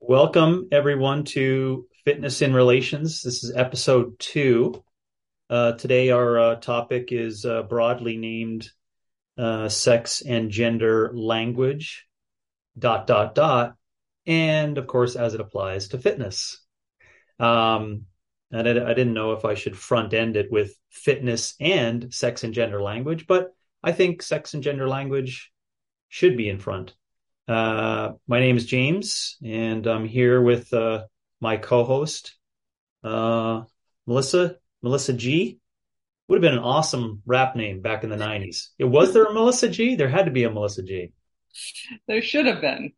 Welcome, everyone, to Fitness in Relations. This is episode two. Uh, today, our uh, topic is uh, broadly named uh, sex and gender language, dot, dot, dot, and of course, as it applies to fitness. Um, and I, I didn't know if I should front end it with fitness and sex and gender language, but I think sex and gender language should be in front. Uh, my name is James, and I'm here with uh, my co-host, uh, Melissa. Melissa G. Would have been an awesome rap name back in the '90s. It was there a Melissa G? There had to be a Melissa G. There should have been.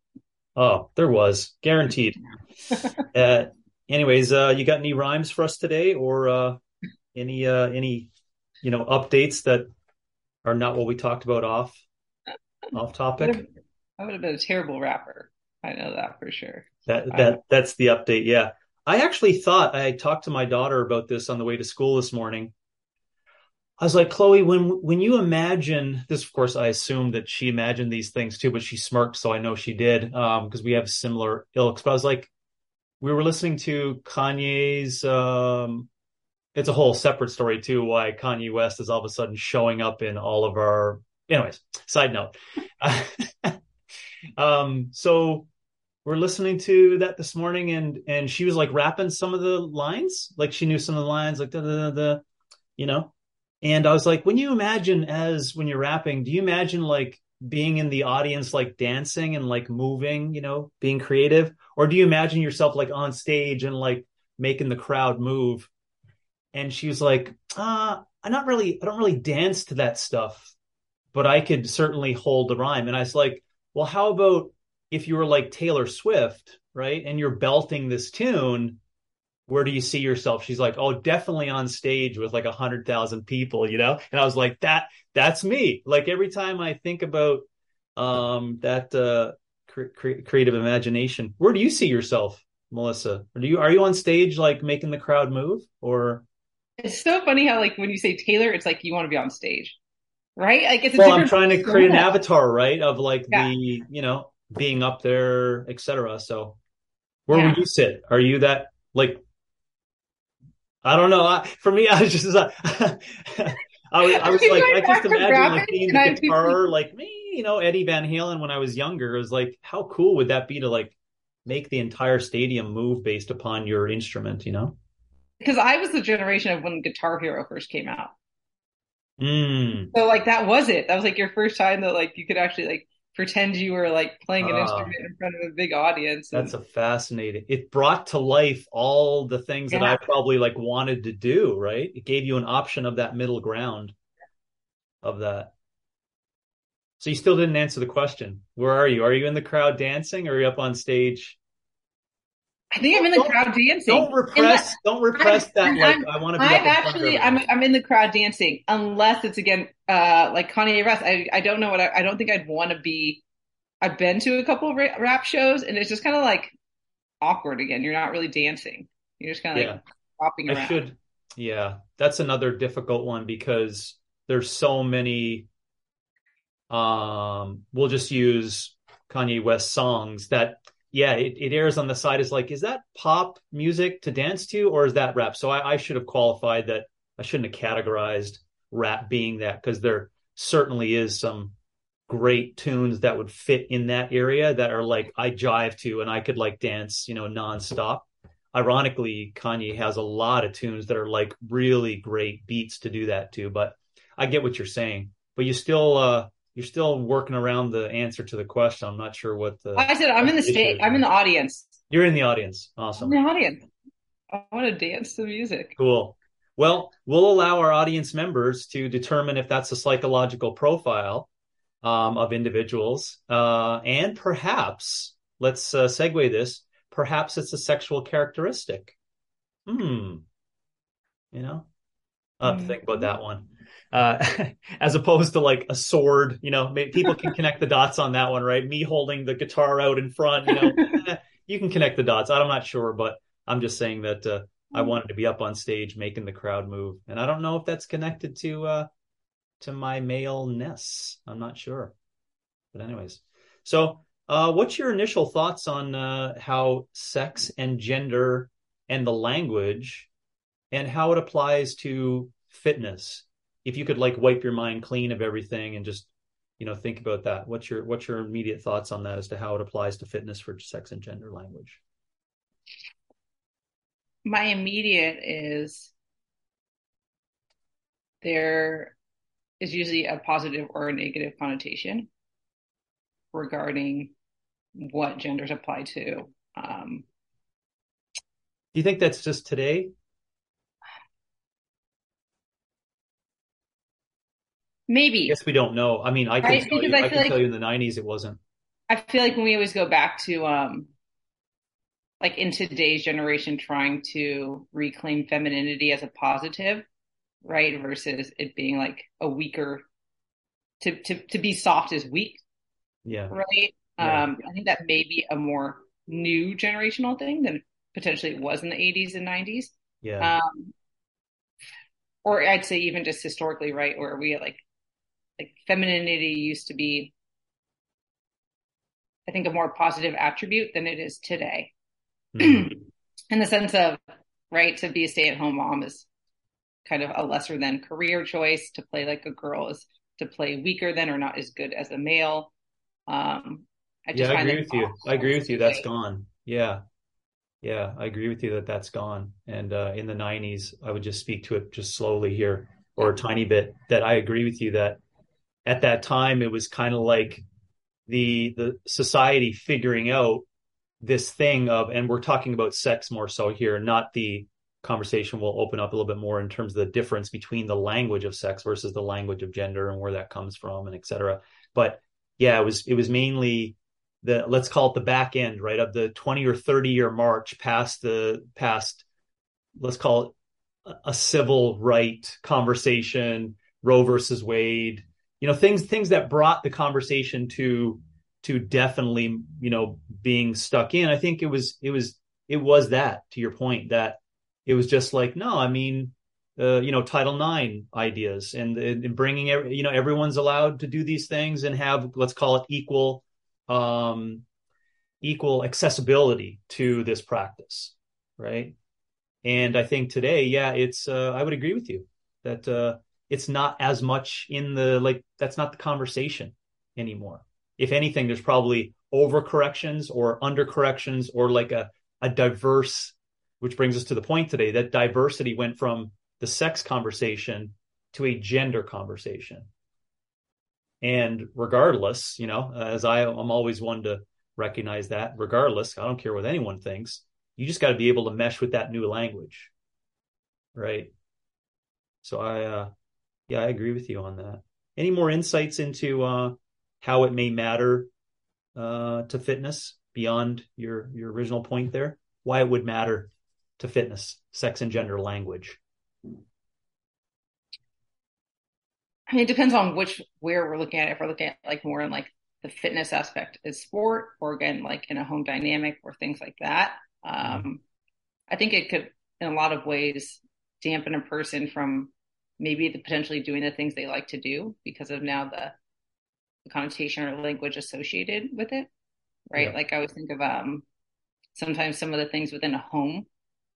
Oh, there was guaranteed. uh, anyways, uh, you got any rhymes for us today, or uh, any uh, any you know updates that are not what we talked about off off topic? I would have been a terrible rapper. I know that for sure. That that that's the update. Yeah. I actually thought I talked to my daughter about this on the way to school this morning. I was like, Chloe, when when you imagine this, of course, I assumed that she imagined these things too, but she smirked, so I know she did, because um, we have similar ilks. But I was like, we were listening to Kanye's. Um, it's a whole separate story too. Why Kanye West is all of a sudden showing up in all of our. Anyways, side note. Um, so we're listening to that this morning, and and she was like rapping some of the lines, like she knew some of the lines, like the you know. And I was like, when you imagine as when you're rapping, do you imagine like being in the audience, like dancing and like moving, you know, being creative, or do you imagine yourself like on stage and like making the crowd move? And she was like, uh, I'm not really, I don't really dance to that stuff, but I could certainly hold the rhyme. And I was like, well, how about if you were like Taylor Swift, right? And you're belting this tune, where do you see yourself? She's like, oh, definitely on stage with like a hundred thousand people, you know? And I was like, that, that's me. Like every time I think about, um, that, uh, cre- creative imagination, where do you see yourself, Melissa? Or do you, are you on stage, like making the crowd move or? It's so funny how like when you say Taylor, it's like you want to be on stage right? Like it's well, I'm trying to create an avatar, right, of like yeah. the you know being up there, etc. So, where yeah. would you sit? Are you that like? I don't know. I, for me, I was just uh, I was, I was like, I just imagine like being the guitar, like me, you know, Eddie Van Halen when I was younger. It was like, how cool would that be to like make the entire stadium move based upon your instrument, you know? Because I was the generation of when Guitar Hero first came out. Mm. So like that was it. That was like your first time that like you could actually like pretend you were like playing an uh, instrument in front of a big audience. And... That's a fascinating. It brought to life all the things yeah. that I probably like wanted to do, right? It gave you an option of that middle ground of that. So you still didn't answer the question. Where are you? Are you in the crowd dancing or are you up on stage I think I'm in the crowd dancing. Don't repress. Don't repress I'm, that. Like I'm, I want to. Be I'm actually. I'm. I'm in the crowd dancing, unless it's again, uh, like Kanye West. I. I don't know what. I, I don't think I'd want to be. I've been to a couple of rap shows, and it's just kind of like awkward again. You're not really dancing. You're just kind of yeah. like hopping around. I should. Yeah, that's another difficult one because there's so many. Um, we'll just use Kanye West songs that yeah, it, it airs on the side is like, is that pop music to dance to or is that rap? So I, I should have qualified that I shouldn't have categorized rap being that because there certainly is some great tunes that would fit in that area that are like I jive to and I could like dance, you know, nonstop. Ironically, Kanye has a lot of tunes that are like really great beats to do that to, but I get what you're saying. But you still uh you're still working around the answer to the question. I'm not sure what the. I said I'm in the state. I'm in the audience. You're in the audience. Awesome. I'm in the audience. I want to dance to music. Cool. Well, we'll allow our audience members to determine if that's a psychological profile um, of individuals, uh, and perhaps let's uh, segue this. Perhaps it's a sexual characteristic. Hmm. You know, I'll have to think about that one uh, as opposed to like a sword. You know, people can connect the dots on that one, right? Me holding the guitar out in front, you know, eh, you can connect the dots. I'm not sure, but I'm just saying that uh, I mm. wanted to be up on stage making the crowd move, and I don't know if that's connected to uh, to my maleness. I'm not sure, but anyways, so Uh, what's your initial thoughts on uh, how sex and gender and the language and how it applies to fitness? If you could like wipe your mind clean of everything and just you know think about that, what's your what's your immediate thoughts on that as to how it applies to fitness for sex and gender language? My immediate is there is usually a positive or a negative connotation regarding what genders apply to. Um, Do you think that's just today? Maybe. I guess we don't know. I mean, I can tell you, I I can like- tell you in the '90s it wasn't. I feel like when we always go back to um like in today's generation trying to reclaim femininity as a positive, right? Versus it being like a weaker to to to be soft is weak, Yeah, right? Yeah. Um I think that may be a more new generational thing than potentially it was in the 80s and 90s. yeah, Um or I'd say even just historically, right, where we like like femininity used to be I think a more positive attribute than it is today. Mhm. in the sense of right to be a stay-at-home mom is kind of a lesser than career choice to play like a girl is to play weaker than or not as good as a male um i yeah. just I agree with you. I agree with you. That's gone. Yeah, yeah. I agree with you that that's gone. And uh, in the '90s, I would just speak to it just slowly here or a tiny bit. That I agree with you that at that time it was kind of like the the society figuring out this thing of and we're talking about sex more so here not the conversation will open up a little bit more in terms of the difference between the language of sex versus the language of gender and where that comes from and etc but yeah it was it was mainly the let's call it the back end right of the 20 or 30 year march past the past let's call it a- a civil right conversation roe versus wade you know things things that brought the conversation to to definitely you know being stuck in. I think it was it was it was that to your point that it was just like no i mean uh, you know title ix ideas and, and bringing every, you know everyone's allowed to do these things and have let's call it equal um equal accessibility to this practice right? And i think today yeah it's uh, i would agree with you that uh it's not as much in the like that's not the conversation anymore. If anything there's probably overcorrections or undercorrections or like a a diverse which brings us to the point today that diversity went from the sex conversation to a gender conversation. And regardless you know as i i'm always one to recognize that regardless i don't care what anyone thinks you just got to be able to mesh with that new language right? So i uh yeah i agree with you on that any more insights into uh how it may matter uh to fitness beyond your your original point there why it would matter to fitness sex and gender language I mean, it depends on which where we're looking at it. If we're looking at like more in like the fitness aspect is sport, or again like in a home dynamic or things like that. Um, I think it could, in a lot of ways, dampen a person from maybe the potentially doing the things they like to do because of now the, the connotation or language associated with it. Right? Yeah. Like I always think of um sometimes some of the things within a home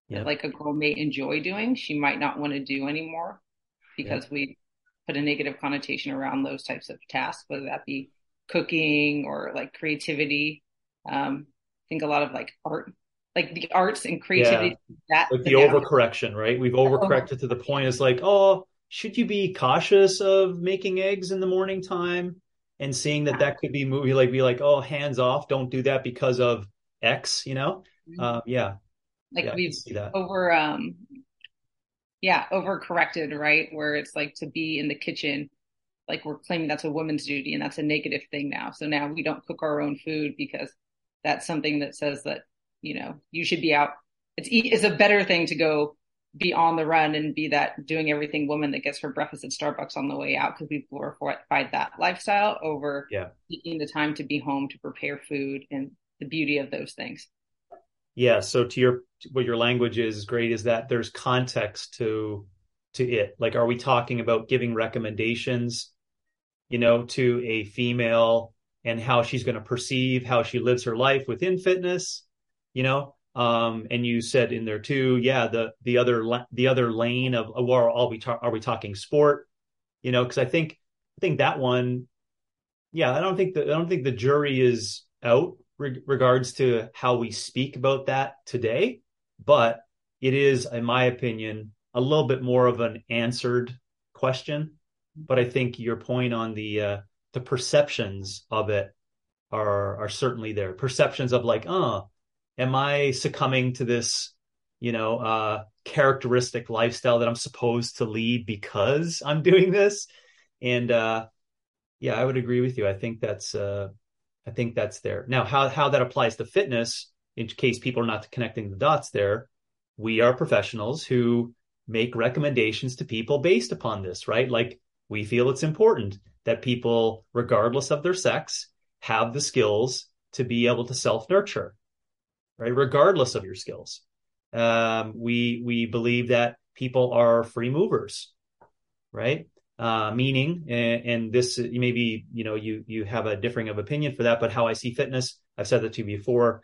Yeah. that like a girl may enjoy doing, she might not want to do anymore because we put a negative connotation around those types of tasks, whether that be cooking or like creativity. Um, I think a lot of like art, like the arts and creativity, that like the overcorrection, right? We've overcorrected to the point. It's like, oh, should you be cautious of making eggs in the morning time and seeing that that could be movie like be like, oh, hands off, don't do that because of X, you know? Um, yeah, like yeah, we've see that. over, um, yeah, overcorrected, right? Where it's like to be in the kitchen, like we're claiming that's a woman's duty and that's a negative thing now. So now we don't cook our own food because that's something that says that, you know, you should be out. It's, it's a better thing to go be on the run and be that doing everything woman that gets her breakfast at Starbucks on the way out because we've glorified that lifestyle over Yeah. taking the time to be home to prepare food and the beauty of those things. Yeah. So to your what your language is great is that there's context to to it. Like, are we talking about giving recommendations, you know, to a female and how she's going to perceive how she lives her life within fitness, you know. Um, and you said in there too, yeah, the the other the other lane of or are we ta- are we talking sport, you know? Because I think I think that one, yeah, I don't think the I don't think the jury is out re- regards to how we speak about that today, but it is, in my opinion, a little bit more of an answered question. But I think your point on the uh, the perceptions of it are are certainly there. Perceptions of like, oh, am I succumbing to this, you know, uh, characteristic lifestyle that I'm supposed to lead because I'm doing this? And uh, yeah, I would agree with you. I think that's uh, I think that's there. Now, how how that applies to fitness, in case people are not connecting the dots there, we are professionals who make recommendations to people based upon this, right? Like we feel it's important that people, regardless of their sex, have the skills to be able to self nurture, right? Regardless of your skills. Um, we, we believe that people are free movers, right? Uh, meaning, and, and this maybe, you know, you, you have a differing of opinion for that, but how I see fitness, I've said that to you before.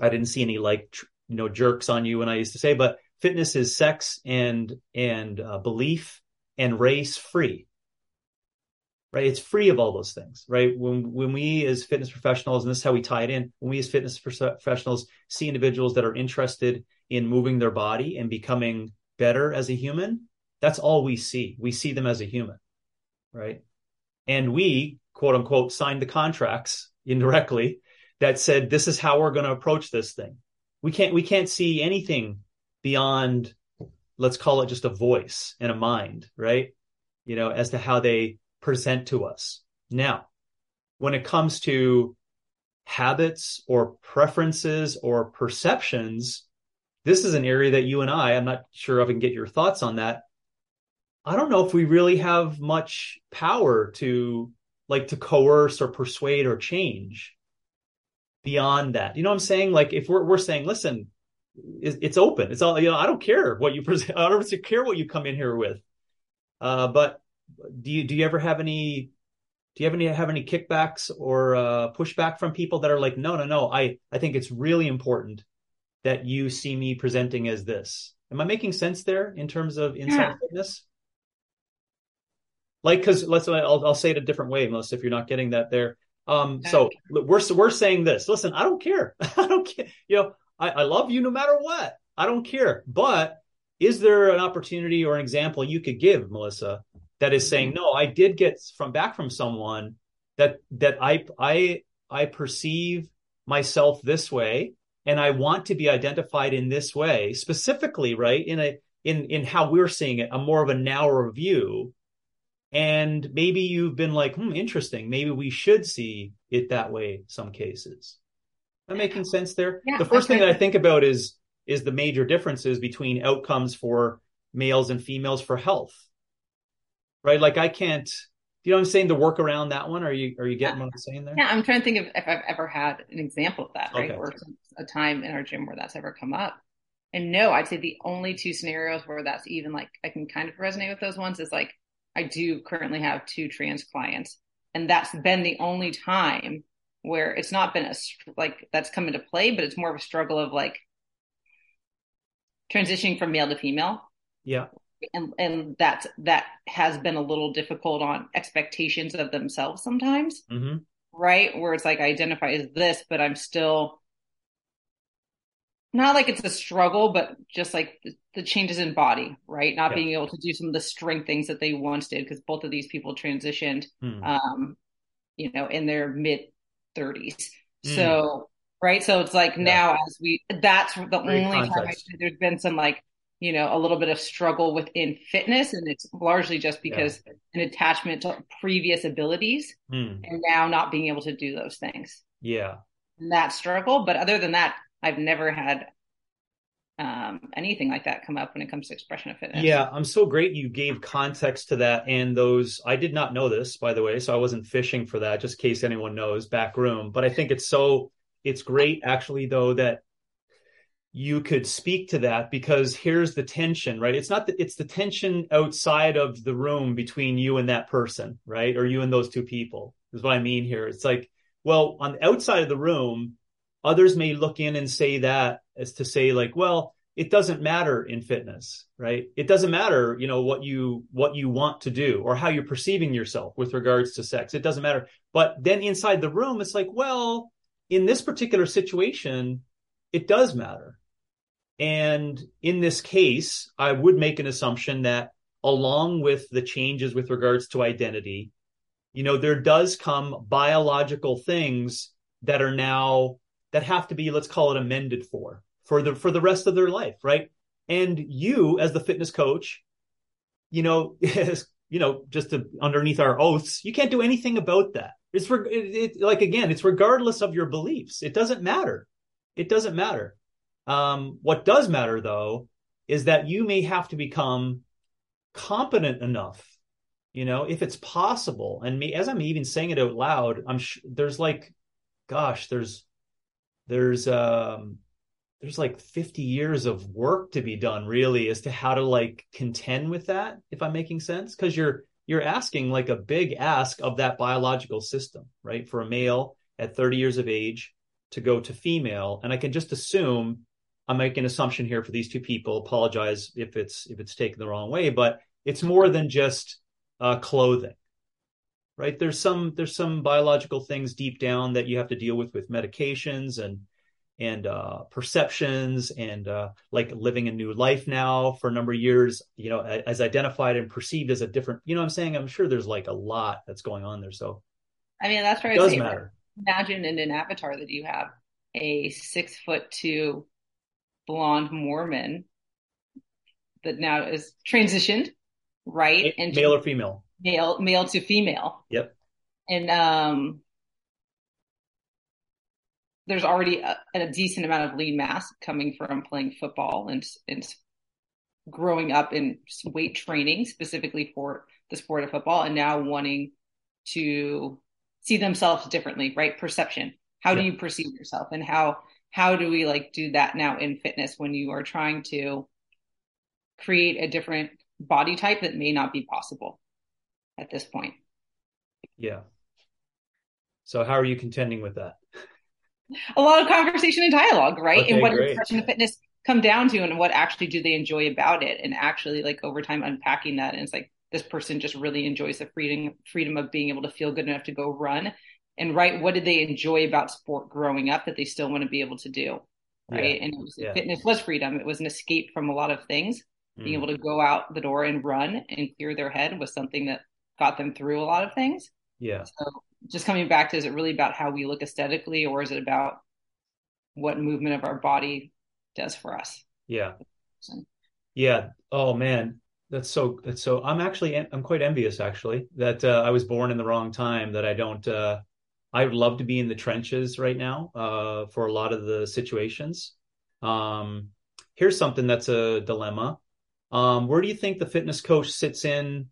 I didn't see any like, you know, jerks on you when I used to say, but fitness is sex and and uh, belief and race free right? It's free of all those things right? When when we as fitness professionals and this is how we tie it in when we as fitness professionals see individuals that are interested in moving their body and becoming better as a human that's all we see. We see them as a human right? And we quote unquote signed the contracts indirectly that said this is how we're going to approach this thing. We can't we can't see anything beyond let's call it just a voice and a mind right? You know as to how they present to us now when it comes to habits or preferences or perceptions this is an area that you and i i'm not sure if i can get your thoughts on that i don't know if we really have much power to like to coerce or persuade or change beyond that you know what i'm saying like if we're, we're saying listen it's open. It's all you know. I don't care what you present. I don't care what you come in here with. Uh, but do you do you ever have any? Do you have any have any kickbacks or uh, pushback from people that are like, no, no, no. I I think it's really important that you see me presenting as this. Am I making sense there in terms of inside yeah. fitness? Like, because let's I'll, I'll say it a different way, Melissa, if you're not getting that there. Um, so we're we're saying this. Listen, I don't care. I don't care. You know, I, I love you no matter what. I don't care. But is there an opportunity or an example you could give, Melissa, that is saying, no, I did get from back from someone that that I I I perceive myself this way and I want to be identified in this way, specifically, right? In a in in how we're seeing it, a more of a narrow view. And maybe you've been like, hmm, interesting. Maybe we should see it that way some cases. Am I making sense there? Yeah, the first thing that I think about is is the major differences between outcomes for males and females for health. Right? Like I can't you know what I'm saying? The work around that one. Are you are you getting yeah. what I'm saying there? Yeah, I'm trying to think of if I've ever had an example of that, right? Okay. Or a time in our gym where that's ever come up. And no, I'd say the only two scenarios where that's even like I can kind of resonate with those ones is like I do currently have two trans clients, and that's been the only time where it's not been a like that's come into play, but it's more of a struggle of like transitioning from male to female. Yeah. And and that's that has been a little difficult on expectations of themselves sometimes. Mm-hmm. Right? Where it's like I identify as this, but I'm still not like it's a struggle, but just like the, changes in body, right? Not yeah. being able to do some of the strength things that they once did because both of these people transitioned, mm. um, you know, in their mid 30s. Mm. So, right. So it's like yeah. now as we, that's the Great only context. time there's been some like, you know, a little bit of struggle within fitness. And it's largely just because yeah. an attachment to previous abilities mm. and now not being able to do those things. Yeah. And that struggle. But other than that, I've never had um, anything like that come up when it comes to expression of fitness. Yeah, I'm so great you gave context to that and those. I did not know this, by the way, so I wasn't fishing for that, just in case anyone knows back room. But I think it's so it's great actually though that you could speak to that because here's the tension, right? It's not that it's the tension outside of the room between you and that person, right? Or you and those two people. is what I mean here. It's like, well, on the outside of the room, others may look in and say that as to say like, well, it doesn't matter in fitness, right? It doesn't matter, you know, what you what you want to do or how you're perceiving yourself with regards to sex. It doesn't matter. But then inside the room, it's like, well, in this particular situation, it does matter. And in this case, I would make an assumption that along with the changes with regards to identity, you know, there does come biological things that are now that have to be, let's call it amended for for the for the rest of their life, right? And you, as the fitness coach, you know, you know, just to, underneath our oaths, you can't do anything about that. It's for it, it, like again, it's regardless of your beliefs. It doesn't matter. It doesn't matter. Um, what does matter though is that you may have to become competent enough, you know, if it's possible. And me, as I'm even saying it out loud, I'm sh- there's like, gosh, there's there's um there's like 50 years of work to be done really as to how to like contend with that if i'm making sense. Because you're you're asking like a big ask of that biological system right? For a male at 30 years of age to go to female. And i can just assume i'm making an assumption here for these two people apologize if it's if it's taken the wrong way but it's more than just uh, clothing right there's some there's some biological things deep down that you have to deal with with medications and and uh, perceptions and uh, like living a new life now for a number of years, you know, as identified and perceived as a different, you know I'm saying? I'm sure there's like a lot that's going on there. So, I mean, that's where it does matter. Imagine in an avatar that you have a six foot two blonde Mormon that now is transitioned, right? And male or female? Male, male to female. Yep. And um, there's already a, a, decent amount of lean mass coming from playing football and, and growing up in weight training specifically for the sport of football and now wanting to see themselves differently, right? Perception. How yeah. do you perceive yourself and how, how do we like do that now in fitness when you are trying to create a different body type that may not be possible at this point? Yeah. So how are you contending with that? a lot of conversation and dialogue, right? Okay, and what great. does fitness come down to and what actually do they enjoy about it and actually like over time unpacking that and it's like this person just really enjoys the freedom freedom of being able to feel good enough to go run and right what did they enjoy about sport growing up that they still want to be able to do right? Yeah. and was, yeah. fitness was freedom. It was an escape from a lot of things. Mm. being able to go out the door and run and clear their head was something that got them through a lot of things. Yeah. So just coming back to is it really about how we look aesthetically or is it about what movement of our body does for us? Yeah. Yeah. Oh man. That's so that's so i'm actually i'm quite envious actually that uh, i was born in the wrong time that i don't uh i would love to be in the trenches right now uh for a lot of the situations um here's something that's a dilemma um where do you think the fitness coach sits in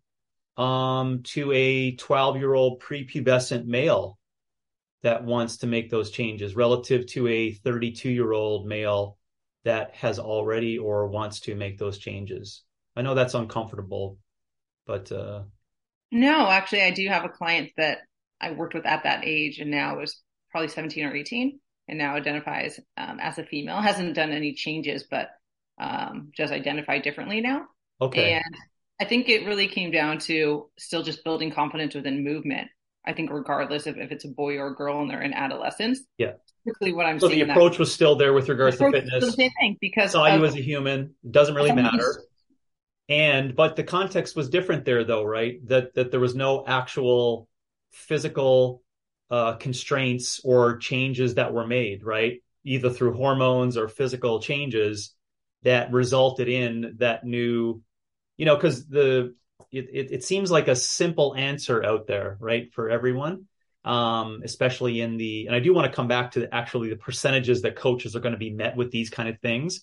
um, to a 12 year old prepubescent male that wants to make those changes relative to a 32 year old male that has already or wants to make those changes. I know that's uncomfortable, but uh, no, actually, I do have a client that I worked with at that age and now is probably 17 or 18 and now identifies um, as a female. Hasn't done any changes, but um, just identify differently now. Okay. And I think it really came down to still just building confidence within movement. I think regardless of if it's a boy or a girl and they're in adolescence. Yeah. Typically what I'm so the approach that, was still there with regards to fitness. the same thing because saw of, you as a human. Doesn't really matter. And but the context was different there though, right? That that there was no actual physical uh, constraints or changes that were made, right? Either through hormones or physical changes that resulted in that new you know, because the it, it, it seems like a simple answer out there, right, for everyone, um, especially in the. And I do want to come back to the, actually the percentages that coaches are going to be met with these kind of things.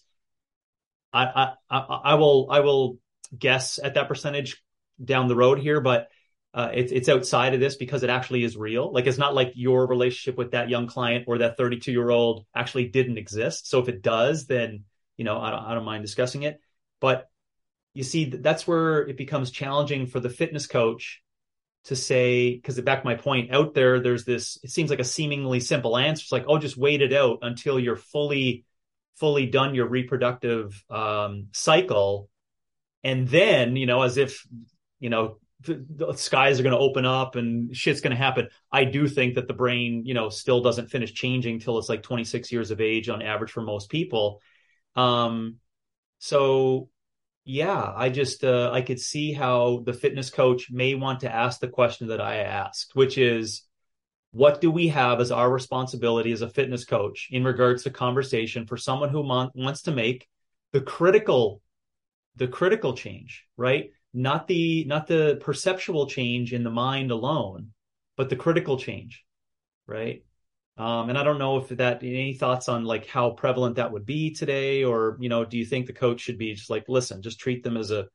I, I I will I will guess at that percentage down the road here, but uh, it's it's outside of this because it actually is real. Like it's not like your relationship with that young client or that 32 year old actually didn't exist. So if it does, then you know I don't I don't mind discussing it. But you see that's where it becomes challenging for the fitness coach to say because it back my point out there there's this it seems like a seemingly simple answer it's like oh just wait it out until you're fully fully done your reproductive um, cycle and then you know as if you know the, the skies are going to open up and shit's going to happen. I do think that the brain you know still doesn't finish changing till it's like 26 years of age on average for most people. Um so yeah i just uh, i could see how the fitness coach may want to ask the question that i asked which is what do we have as our responsibility as a fitness coach in regards to conversation for someone who wants to make the critical the critical change right not the not the perceptual change in the mind alone but the critical change right? Um, and i don't know if that any thoughts on like how prevalent that would be today or you know do you think the coach should be just like listen just treat them as a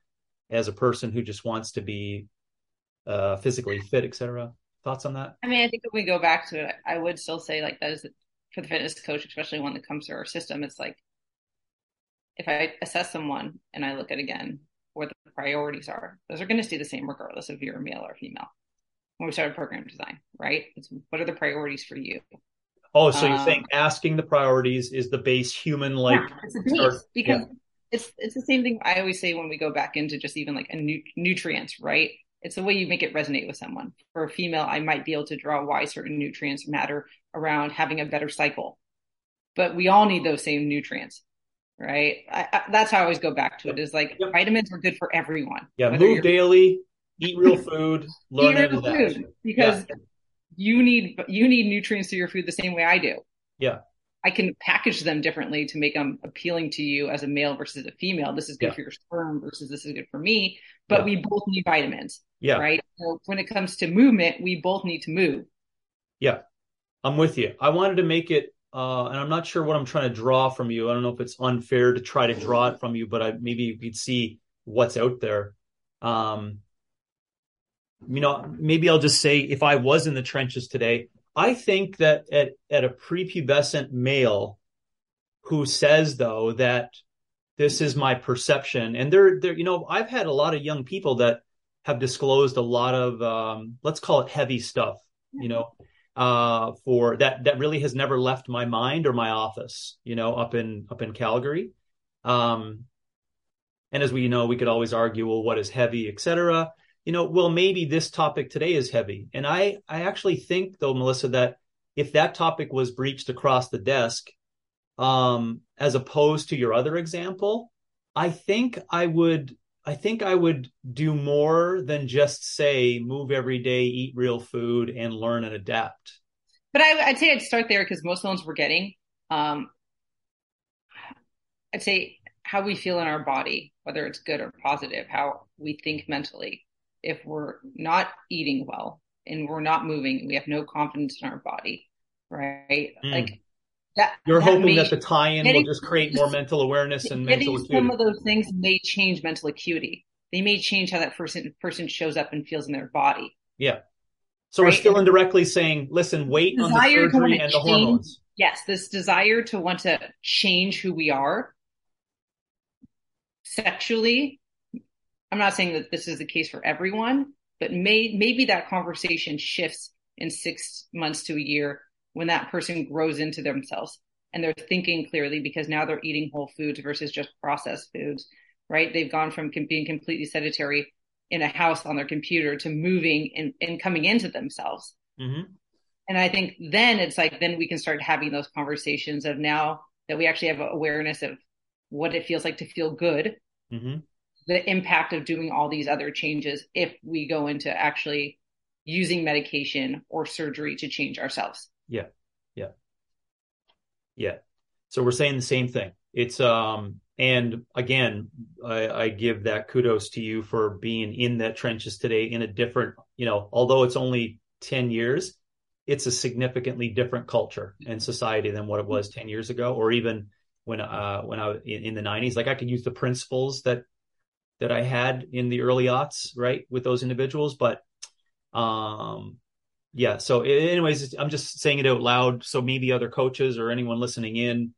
as a person who just wants to be uh, physically fit etc thoughts on that? I mean i think if we go back to it i would still say like that is for the fitness coach especially one that comes to our system it's like if i assess someone and i look at again what the priorities are. Those are going to stay the same regardless of you're male or female. When we started program design, right? It's what are the priorities for you? Oh, so um, saying asking the priorities is the base human like yeah, it's a base because yeah. it's it's the same thing I always say when we go back into just even like a nu- nutrients, right? It's the way you make it resonate with someone. For a female, I might be able to draw why certain nutrients matter around having a better cycle, but we all need those same nutrients right? I, I, that's how I always go back to it. Is like yep. vitamins are good for everyone. Yeah, move daily, eat real food, learn eat real food because yeah. you need you need nutrients to your food the same way I do. Yeah. I can package them differently to make them appealing to you as a male versus a female. This is good yeah. for your sperm versus this is good for me. But yeah. we both need vitamins. Yeah. Right. So when it comes to movement, we both need to move. Yeah. I'm with you. I wanted to make it uh, and I'm not sure what I'm trying to draw from you. I don't know if it's unfair to try to draw it from you, but I, maybe you could see what's out there. Um, you know, maybe I'll just say if I was in the trenches today, I think that at, at a prepubescent male who says though that this is my perception, and there, there, you know, I've had a lot of young people that have disclosed a lot of, um, let's call it heavy stuff, you know, uh, for that that really has never left my mind or my office. You know, up in up in Calgary. Um, and as we know, we could always argue, well, what is heavy, etc. You know, well, maybe this topic today is heavy. And I I actually think though, Melissa, that if that topic was breached across the desk, um, as opposed to your other example, I think I would I think I would do more than just say move every day, eat real food, and learn and adapt. But I, would say I'd start there because most loans we're getting, um, I'd say how we feel in our body, whether it's good or positive, how we think mentally. If we're not eating well and we're not moving, we have no confidence in our body, right? Mm. Like that, You're that hoping may, that the tie-in getting, will just create more mental awareness and mental acuity. Some of those things may change mental acuity. They may change how that person person shows up and feels in their body. Yeah. So right? we're still indirectly saying, listen, wait on the surgery and the change, hormones. Yes, this desire to want to change who we are sexually. I'm not saying that this is the case for everyone, but may, maybe that conversation shifts in six months to a year when that person grows into themselves and they're thinking clearly because now they're eating whole foods versus just processed foods, right? They've gone from being completely sedentary in a house on their computer to moving and, and coming into themselves. Mm-hmm. And I think then it's like, then we can start having those conversations of now that we actually have awareness of what it feels like to feel good, mm-hmm. the impact of doing all these other changes if we go into actually using medication or surgery to change ourselves. Yeah. Yeah. Yeah. So we're saying the same thing. It's um and again, I, I, give that kudos to you for being in that trenches today in a different, you know, although it's only 10 years, it's a significantly different culture and society than what it was 10 years ago, or even when uh when I was in, in the 90s. Like I could use the principles that that I had in the early aughts, right, with those individuals, but um yeah. So, anyways, I'm just saying it out loud. So maybe other coaches or anyone listening in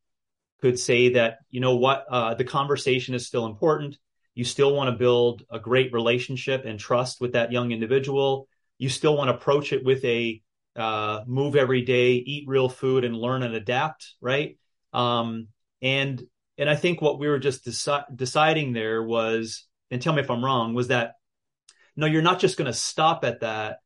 could say that, you know what, uh, the conversation is still important. You still want to build a great relationship and trust with that young individual. you still want to approach it with a uh, move every day, eat real food, and learn and adapt, right? Um, and and I think what we were just deci- deciding there was, and tell me if I'm wrong, was that no, you're not just going to stop at that.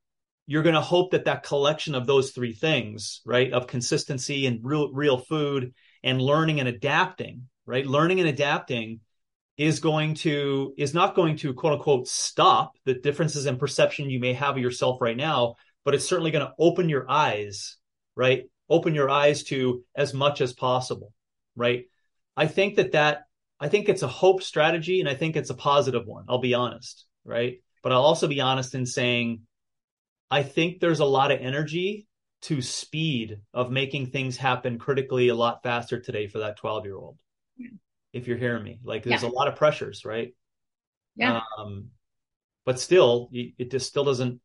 You're going to hope that that collection of those three things, right, of consistency and real real food and learning and adapting, right, learning and adapting is going to is not going to quote unquote stop the differences in perception you may have of yourself right now but it's certainly going to open your eyes right? Open your eyes to as much as possible right? I think that that i think it's a hope strategy and i think it's a positive one i'll be honest right? But i'll also be honest in saying i think there's a lot of energy to speed of making things happen critically a lot faster today for that 12 year old if you're hearing me. Like there's yeah. a lot of pressures, right? Yeah. Um, but still, it just still doesn't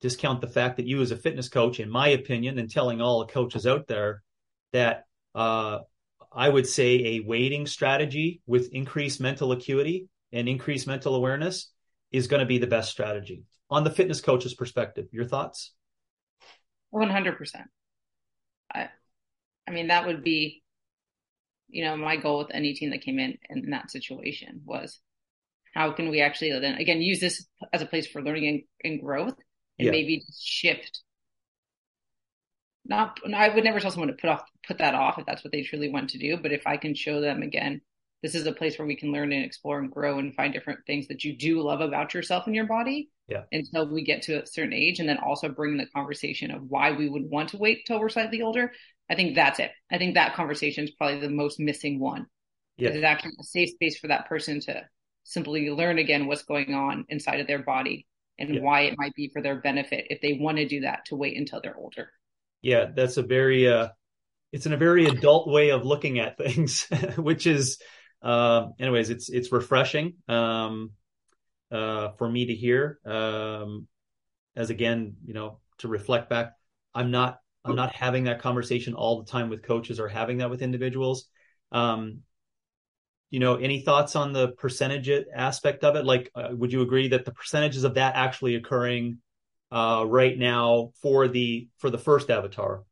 discount the fact that you, as a fitness coach, in my opinion, and telling all the coaches out there that uh, I would say a waiting strategy with increased mental acuity and increased mental awareness is going to be the best strategy on the fitness coach's perspective. Your thoughts? 100%. I, I mean, that would be you know, my goal with any team that came in in that situation was how can we actually then again use this as a place for learning and, and growth and yeah. maybe shift not I would never tell someone to put off put that off if that's what they truly want to do. But if I can show them again, this is a place where we can learn and explore and grow and find different things that you do love about yourself and your body. Yeah. Until we get to a certain age and then also bring the conversation of why we would want to wait till we're slightly older. I think that's it. I think that conversation is probably the most missing one. Yeah. It's actually a safe space for that person to simply learn again what's going on inside of their body and yeah. why it might be for their benefit if they want to do that to wait until they're older. Yeah, that's a very uh it's in a very adult way of looking at things, which is uh anyways, it's it's refreshing um uh for me to hear. Um as again, you know, to reflect back, I'm not I'm not having that conversation all the time with coaches or having that with individuals. Um, you know, any thoughts on the percentage aspect of it? Like, uh, would you agree that the percentages of that actually occurring uh, right now for the for the first avatar,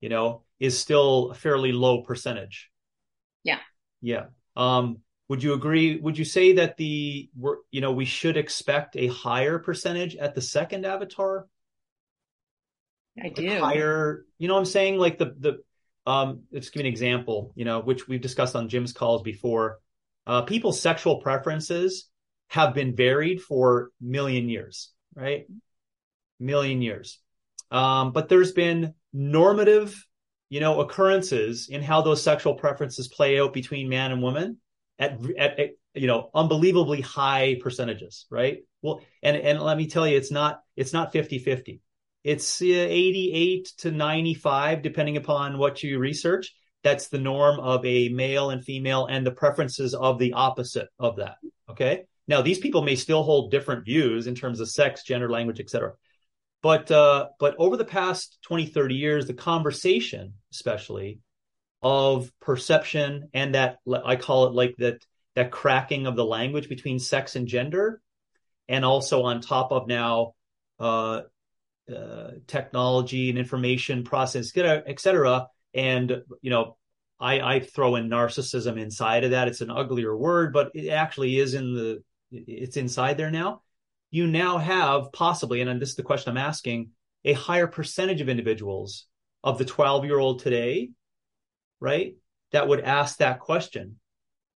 you know, is still a fairly low percentage? Yeah. Yeah. Um, would you agree? Would you say that the you know we should expect a higher percentage at the second avatar I do. Higher, you know what I'm saying? Like the, the, um, let's give an example, you know, which we've discussed on gyms calls before. Uh, people's sexual preferences have been varied for million years, right? Million years. Um, but there's been normative, you know, occurrences in how those sexual preferences play out between man and woman at, at, at you know, unbelievably high percentages, right? Well, and, and let me tell you, it's not, it's not 50 50 it's uh, 88 to 95, depending upon what you research. That's the norm of a male and female and the preferences of the opposite of that. Okay. Now, these people may still hold different views in terms of sex, gender, language, etc. But, uh, but over the past 20, 30 years, the conversation, especially of perception and that I call it like that, that cracking of the language between sex and gender. And also on top of now, uh, uh, technology and information process, et cetera. And, you know, I, I throw in narcissism inside of that. It's an uglier word, but it actually is in the, it's inside there now. You now have possibly, and this is the question I'm asking, a higher percentage of individuals of the 12 year old today, right, that would ask that question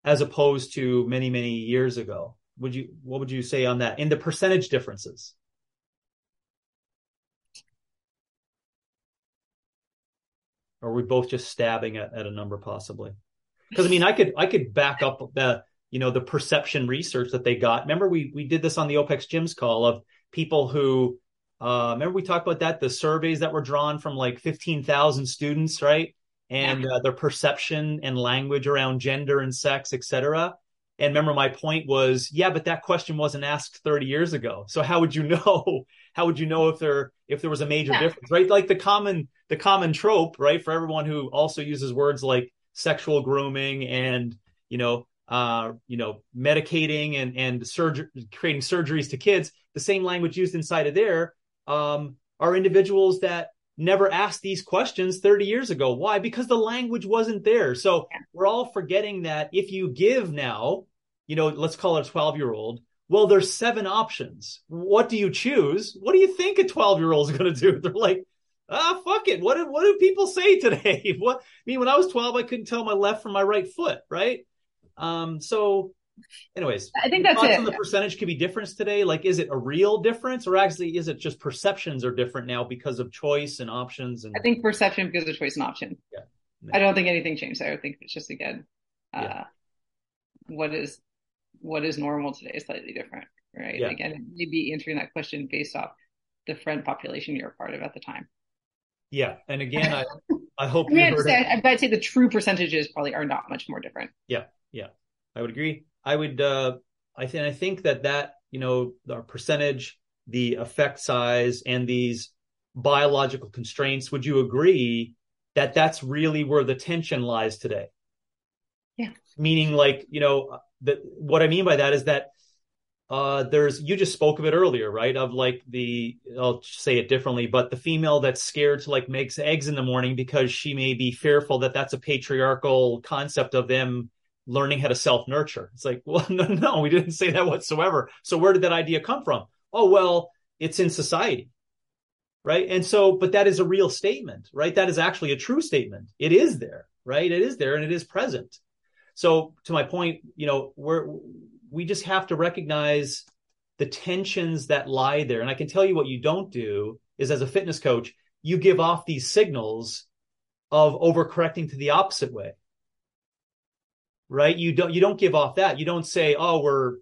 as opposed to many, many years ago. Would you, what would you say on that in the percentage differences? or are we both just stabbing at, at a number possibly? Because I mean, I could I could back up the you know the perception research that they got. Remember we we did this on the OPEX Gyms call of people who uh, remember we talked about that the surveys that were drawn from like fifteen thousand students, right? And yeah. uh, their perception and language around gender and sex, etc. And remember, my point was, yeah, but that question wasn't asked 30 years ago. So how would you know? How would you know if there if there was a major yeah. difference, right? Like the common the common trope, right, for everyone who also uses words like sexual grooming and you know uh, you know medicating and and surgery creating surgeries to kids, the same language used inside of there um, are individuals that never asked these questions 30 years ago. Why? Because the language wasn't there. So we're all forgetting that if you give now, you know, let's call it a 12 year old. Well, there's seven options. What do you choose? What do you think a 12 year old is going to do? They're like, ah, fuck it. What do, what do people say today? what, I mean, when I was 12, I couldn't tell my left from my right foot, right? Um, so anyways, I think that's thoughts it. on the percentage could be difference today. Like, is it a real difference or actually is it just perceptions are different now because of choice and options? And I think perception because of choice and option. Yeah. I don't think anything changed there. I think it's just again, uh, Yeah. what is what is normal today is slightly different, right? Yeah. Again, maybe answering that question based off the friend population you're a part of at the time. yeah. And again, I, I hope I mean, you I'd heard say. I'd say the true percentages probably are not much more different. I would agree. I would, uh, I think, I think that that, you know, our percentage, the effect size and these biological constraints, would you agree that that's really where the tension lies today? Yeah. Meaning like, you know, that what I mean by that is that uh there's you just spoke of it earlier, right? Of like the I'll say it differently, but the female that's scared to like makes eggs in the morning because she may be fearful that that's a patriarchal concept of them learning how to self nurture. It's like, well, no, no, we didn't say that whatsoever. So where did that idea come from? Oh, well, it's in society. Right. And so, but that is a real statement, right? That is actually a true statement. It is there, right? It is there and it is present. So to my point, you know, we're, we just have to recognize the tensions that lie there. And I can tell you what you don't do is as a fitness coach, you give off these signals of overcorrecting to the opposite way right? You don't you don't give off that. You don't say, "Oh, we're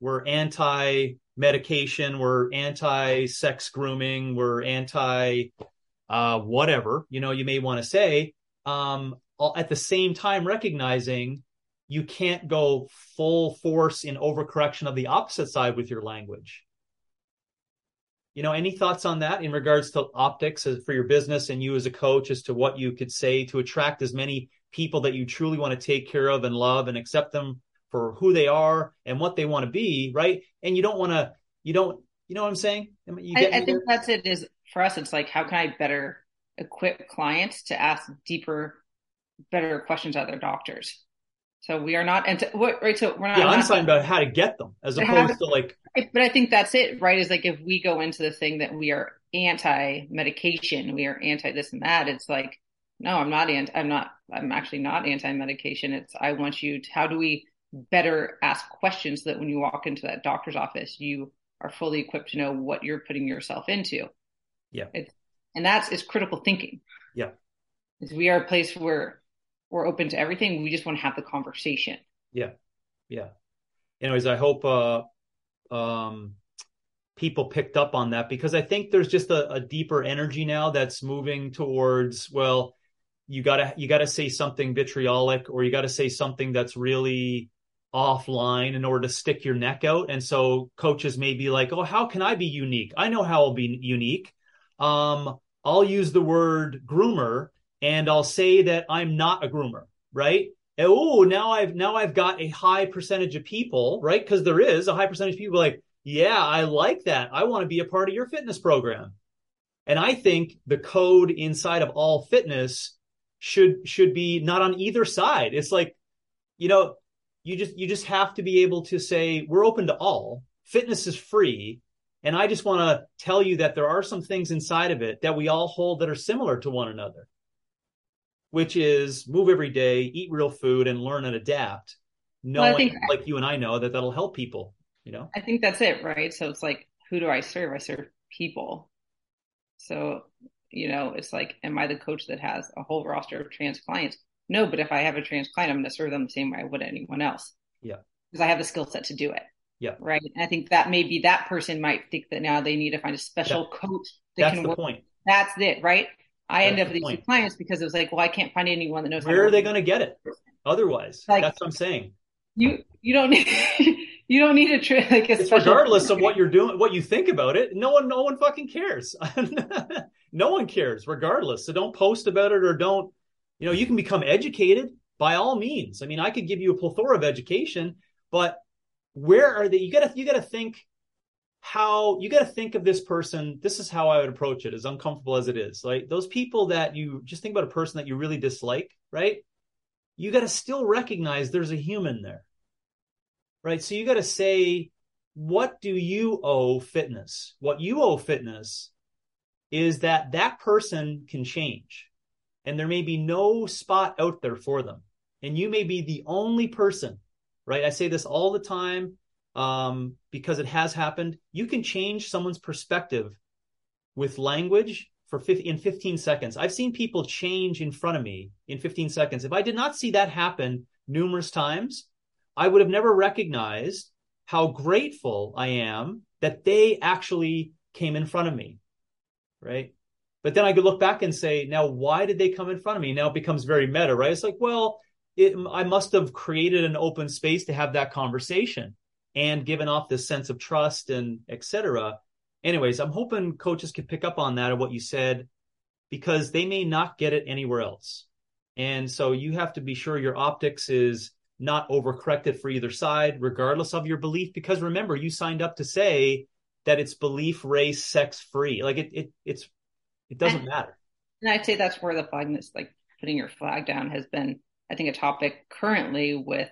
we're anti medication, we're anti sex grooming, we're anti uh whatever." You know, you may want to say um at the same time recognizing you can't go full force in overcorrection of the opposite side with your language. You know, any thoughts on that in regards to optics for your business and you as a coach as to what you could say to attract as many people that you truly want to take care of and love and accept them for who they are and what they want to be, right? And you don't want to, you don't, you know what I'm saying? You I, I think that's it. Is for us, it's like how can I better equip clients to ask deeper, better questions at their doctors. So we are not, and to, what, right? So we're not. Yeah, I'm not, talking about how to get them as opposed to like. But I think that's it, right? Is like if we go into the thing that we are anti-medication, we are anti this and that. It's like, no, I'm not anti. I'm not. I'm actually not anti-medication. It's I want you. To, how do we better ask questions so that when you walk into that doctor's office, you are fully equipped to know what you're putting yourself into. Yeah. It's, and that's is critical thinking. Yeah. Is we are a place where we're open to everything. We just want to have the conversation. Yeah. Yeah. Anyways, I hope uh um people picked up on that because I think there's just a, a deeper energy now that's moving towards, well, you gotta you gotta say something vitriolic or you gotta say something that's really offline in order to stick your neck out. And so coaches may be like, oh, how can I be unique? I know how I'll be unique. Um, I'll use the word groomer and I'll say that I'm not a groomer, right? Oh, now I've now I've got a high percentage of people, right? Because there is a high percentage of people like, yeah, I like that. I want to be a part of your fitness program. And I think the code inside of all fitness should should be not on either side. It's like, you know, you just you just have to be able to say we're open to all. Fitness is free. And I just want to tell you that there are some things inside of it that we all hold that are similar to one another, which is move every day, eat real food, and learn and adapt. Knowing, Well, think- like you and I know, that that'll help people. You know, I think that's it, right? So it's like, who do I serve? I serve people. So, you know, it's like, am I the coach that has a whole roster of trans clients? No, but if I have a trans client, I'm going to serve them the same way I would anyone else. Yeah. Because I have the skill set to do it. Yeah. Right. And I think that maybe that person might think that now they need to find a special coach that that's can the work. point. That's it, right? I end up the with these two clients because it was like, well, I can't find anyone that knows. how Where are they going to get it? Otherwise, Like- that's what I'm saying. You you don't need you don't need a tri- like a It's special regardless of what you're doing, what you think about it. No one, no one fucking cares. no one cares, regardless. So don't post about it or don't. You know, you can become educated by all means. I mean, I could give you a plethora of education, but where are they? You gotta, you gotta think. how you got to think of this person. This is how I would approach it, as uncomfortable as it is. Like those people that you just think about a person that you really dislike, right? You got to still recognize there's a human there, right? So you got to say, what do you owe fitness? What you owe fitness is that that person can change and there may be no spot out there for them. And you may be the only person, right? I say this all the time um, because it has happened. You can change someone's perspective with language for 50, in 15 seconds. I've seen people change in front of me in 15 seconds. If I did not see that happen numerous times, I would have never recognized how grateful I am that they actually came in front of me. Right. But then I could look back and say, now, why did they come in front of me? Now it becomes very meta, right? It's like, well, it, I must have created an open space to have that conversation and given off this sense of trust and etc. Anyways, I'm hoping coaches can pick up on that of what you said because they may not get it anywhere else. And so you have to be sure your optics is not overcorrected for either side, regardless of your belief. Because remember, you signed up to say that it's belief, race, sex free. Like it, it it's it doesn't and, matter. And I'd say that's where the flagness, like putting your flag down, has been, I think, a topic currently with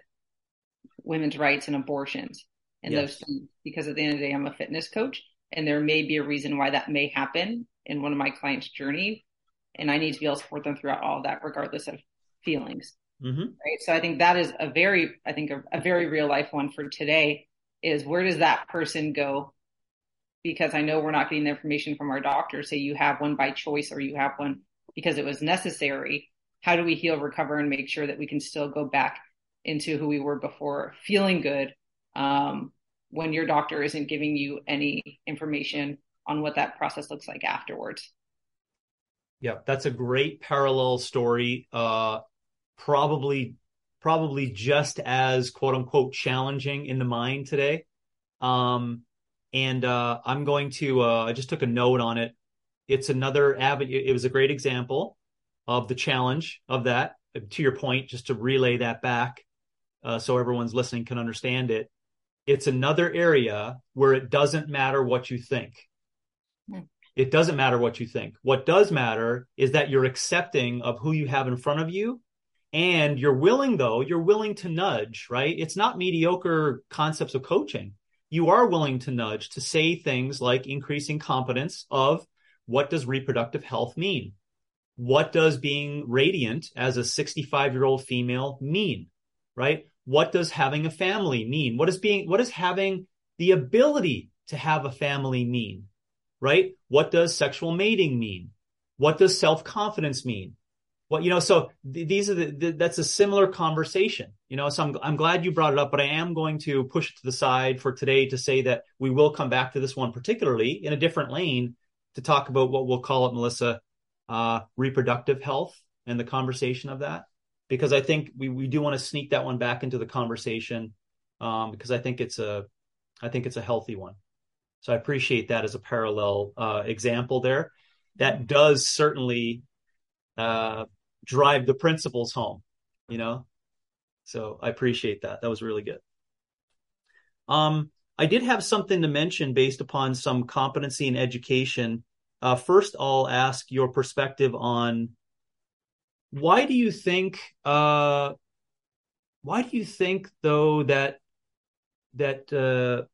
women's rights and abortions and yes. those things. Because at the end of the day, I'm a fitness coach, and there may be a reason why that may happen in one of my clients' journey, and I need to be able to support them throughout all of that, regardless of feelings. Mm-hmm. Right. So I think that is a very, I think, a, a very real life one for today. Is where does that person go because I know we're not getting the information from our doctor. Say you have one by choice or you have one because it was necessary. How do we heal, recover, and make sure that we can still go back into who we were before, feeling good um, when your doctor isn't giving you any information on what that process looks like afterwards? Yeah, that's a great parallel story. Uh, probably, probably just as quote unquote challenging in the mind today. Um, and uh, I'm going to. Uh, I just took a note on it. It's another avenue. It was a great example of the challenge of that. To your point, just to relay that back, uh, so everyone's listening can understand it. It's another area where it doesn't matter what you think. Hmm. It doesn't matter what you think. What does matter is that you're accepting of who you have in front of you and you're willing though you're willing to nudge right it's not mediocre concepts of coaching you are willing to nudge to say things like increasing competence of what does reproductive health mean? What does being radiant as a 65 year old female mean? Right? What does having a family mean? What is being, what is having the ability to have a family mean? Right? What does sexual mating mean? What does self confidence mean? Well, you know, so th- these are the, th- that's a similar conversation, you know, so I'm, I'm glad you brought it up, but I am going to push it to the side for today to say that we will come back to this one, particularly in a different lane to talk about what we'll call it, Melissa, uh, reproductive health and the conversation of that, because I think we, we do want to sneak that one back into the conversation. Um, because I think it's a, I think it's a healthy one. So I appreciate that as a parallel, uh, example there. That does certainly, uh, drive the principles home, you know? So I appreciate that. That was really good. Um, I did have something to mention based upon some competency and education. Uh, first, I'll ask your perspective on why do you think, uh, why do you think though that, that, uh,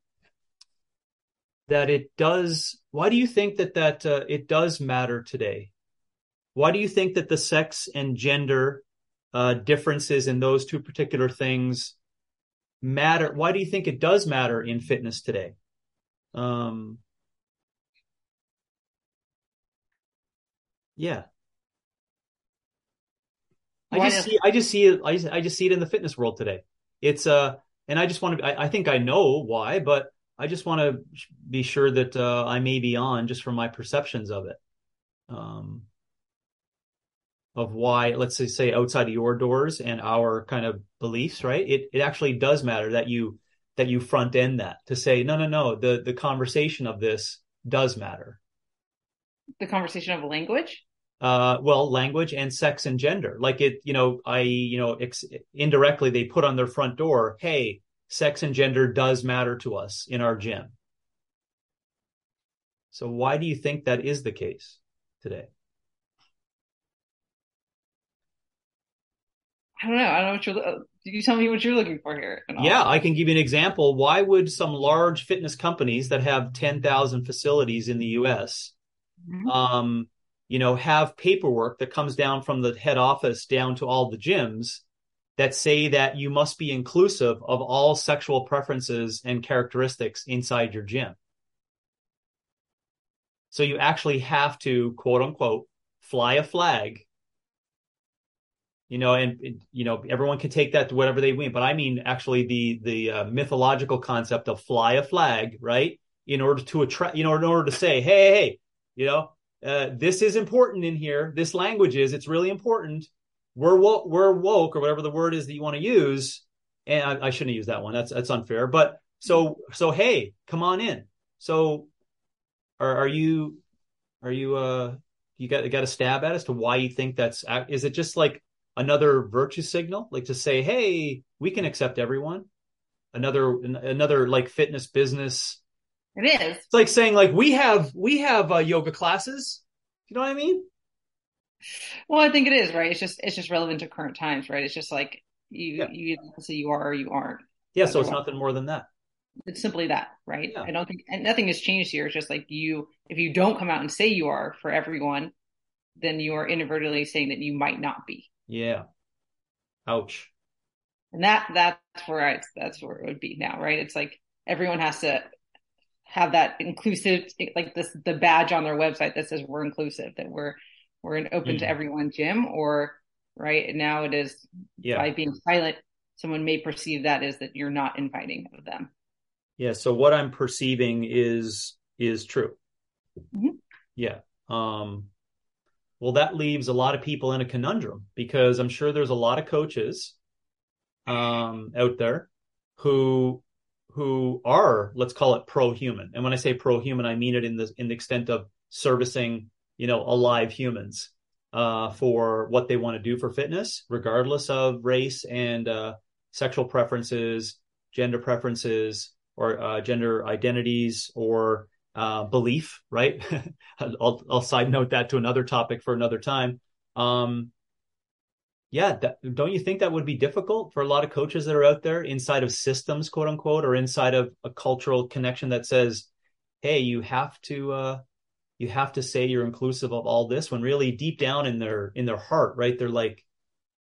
that it does, why do you think that, that, uh, it does matter today? Why do you think that the sex and gender uh, differences in those two particular things matter? Why do you think it does matter in fitness today? Um, yeah. I just see, I just see it, I just, I just see it in the fitness world today. It's, uh, and I just want to, I, I think I know why, but I just want to be sure that, uh, I may be on just from my perceptions of it. Um, of why, let's say, say outside of your doors and our kind of beliefs, right? It it actually does matter that you that you front end that to say, no, no, no, the the conversation of this does matter. The conversation of language? Uh, well, language and sex and gender. Like it, you know, I, you know, ex- indirectly they put on their front door, hey, sex and gender does matter to us in our gym. So why do you think that is the case today? I don't know. I don't know what you're. You tell me what you're looking for here. Yeah, I can give you an example. Why would some large fitness companies that have ten thousand facilities in the U.S. Mm-hmm. Um, you know, have paperwork that comes down from the head office down to all the gyms that say that you must be inclusive of all sexual preferences and characteristics inside your gym. So you actually have to quote unquote fly a flag. You know, and you know everyone can take that to whatever they mean, but I mean actually the the uh, mythological concept of fly a flag, right? In order to attract, you know, in order to say, hey, hey, you know, uh, this is important in here. This language is, it's really important. We're woke, we're woke, or whatever the word is that you want to use. And I, I shouldn't use that one. That's that's unfair. But so so hey, come on in. So are, are you are you uh you got got a stab at as to why you think that's is it just like another virtue signal like to say hey we can accept everyone another another like fitness business it is it's like saying like we have we have uh, yoga classes you know what i mean well i think it is right it's just it's just relevant to current times right it's just like you yeah. you say you are or you aren't yeah so it's nothing more than that it's simply that, right? Yeah. I don't think and nothing has changed here. It's just like you, if you don't come out and say you are for everyone, then you are inadvertently saying that you might not be. Yeah. Ouch. And that that's where I that's where it would be now, right? It's like everyone has to have that inclusive, like this the badge on their website that says we're inclusive, that we're we're an open mm. to everyone gym, or right now it is yeah. by being silent, someone may perceive that as that you're not inviting of them. Yeah. So what I'm perceiving is is true. Mm-hmm. Yeah. Um, well, that leaves a lot of people in a conundrum because I'm sure there's a lot of coaches um, out there who who are let's call it pro-human. And when I say pro-human, I mean it in the in the extent of servicing you know alive humans uh, for what they want to do for fitness, regardless of race and uh, sexual preferences, gender preferences, or uh, gender identities or uh, belief, right? I'll, I'll, side note that to another topic for another time. Um, yeah, that, don't you think that would be difficult for a lot of coaches that are out there inside of systems, quote unquote, or inside of a cultural connection that says, "Hey, you have to, uh, you have to say you're inclusive of all this," when really deep down in their in their heart, right, they're like,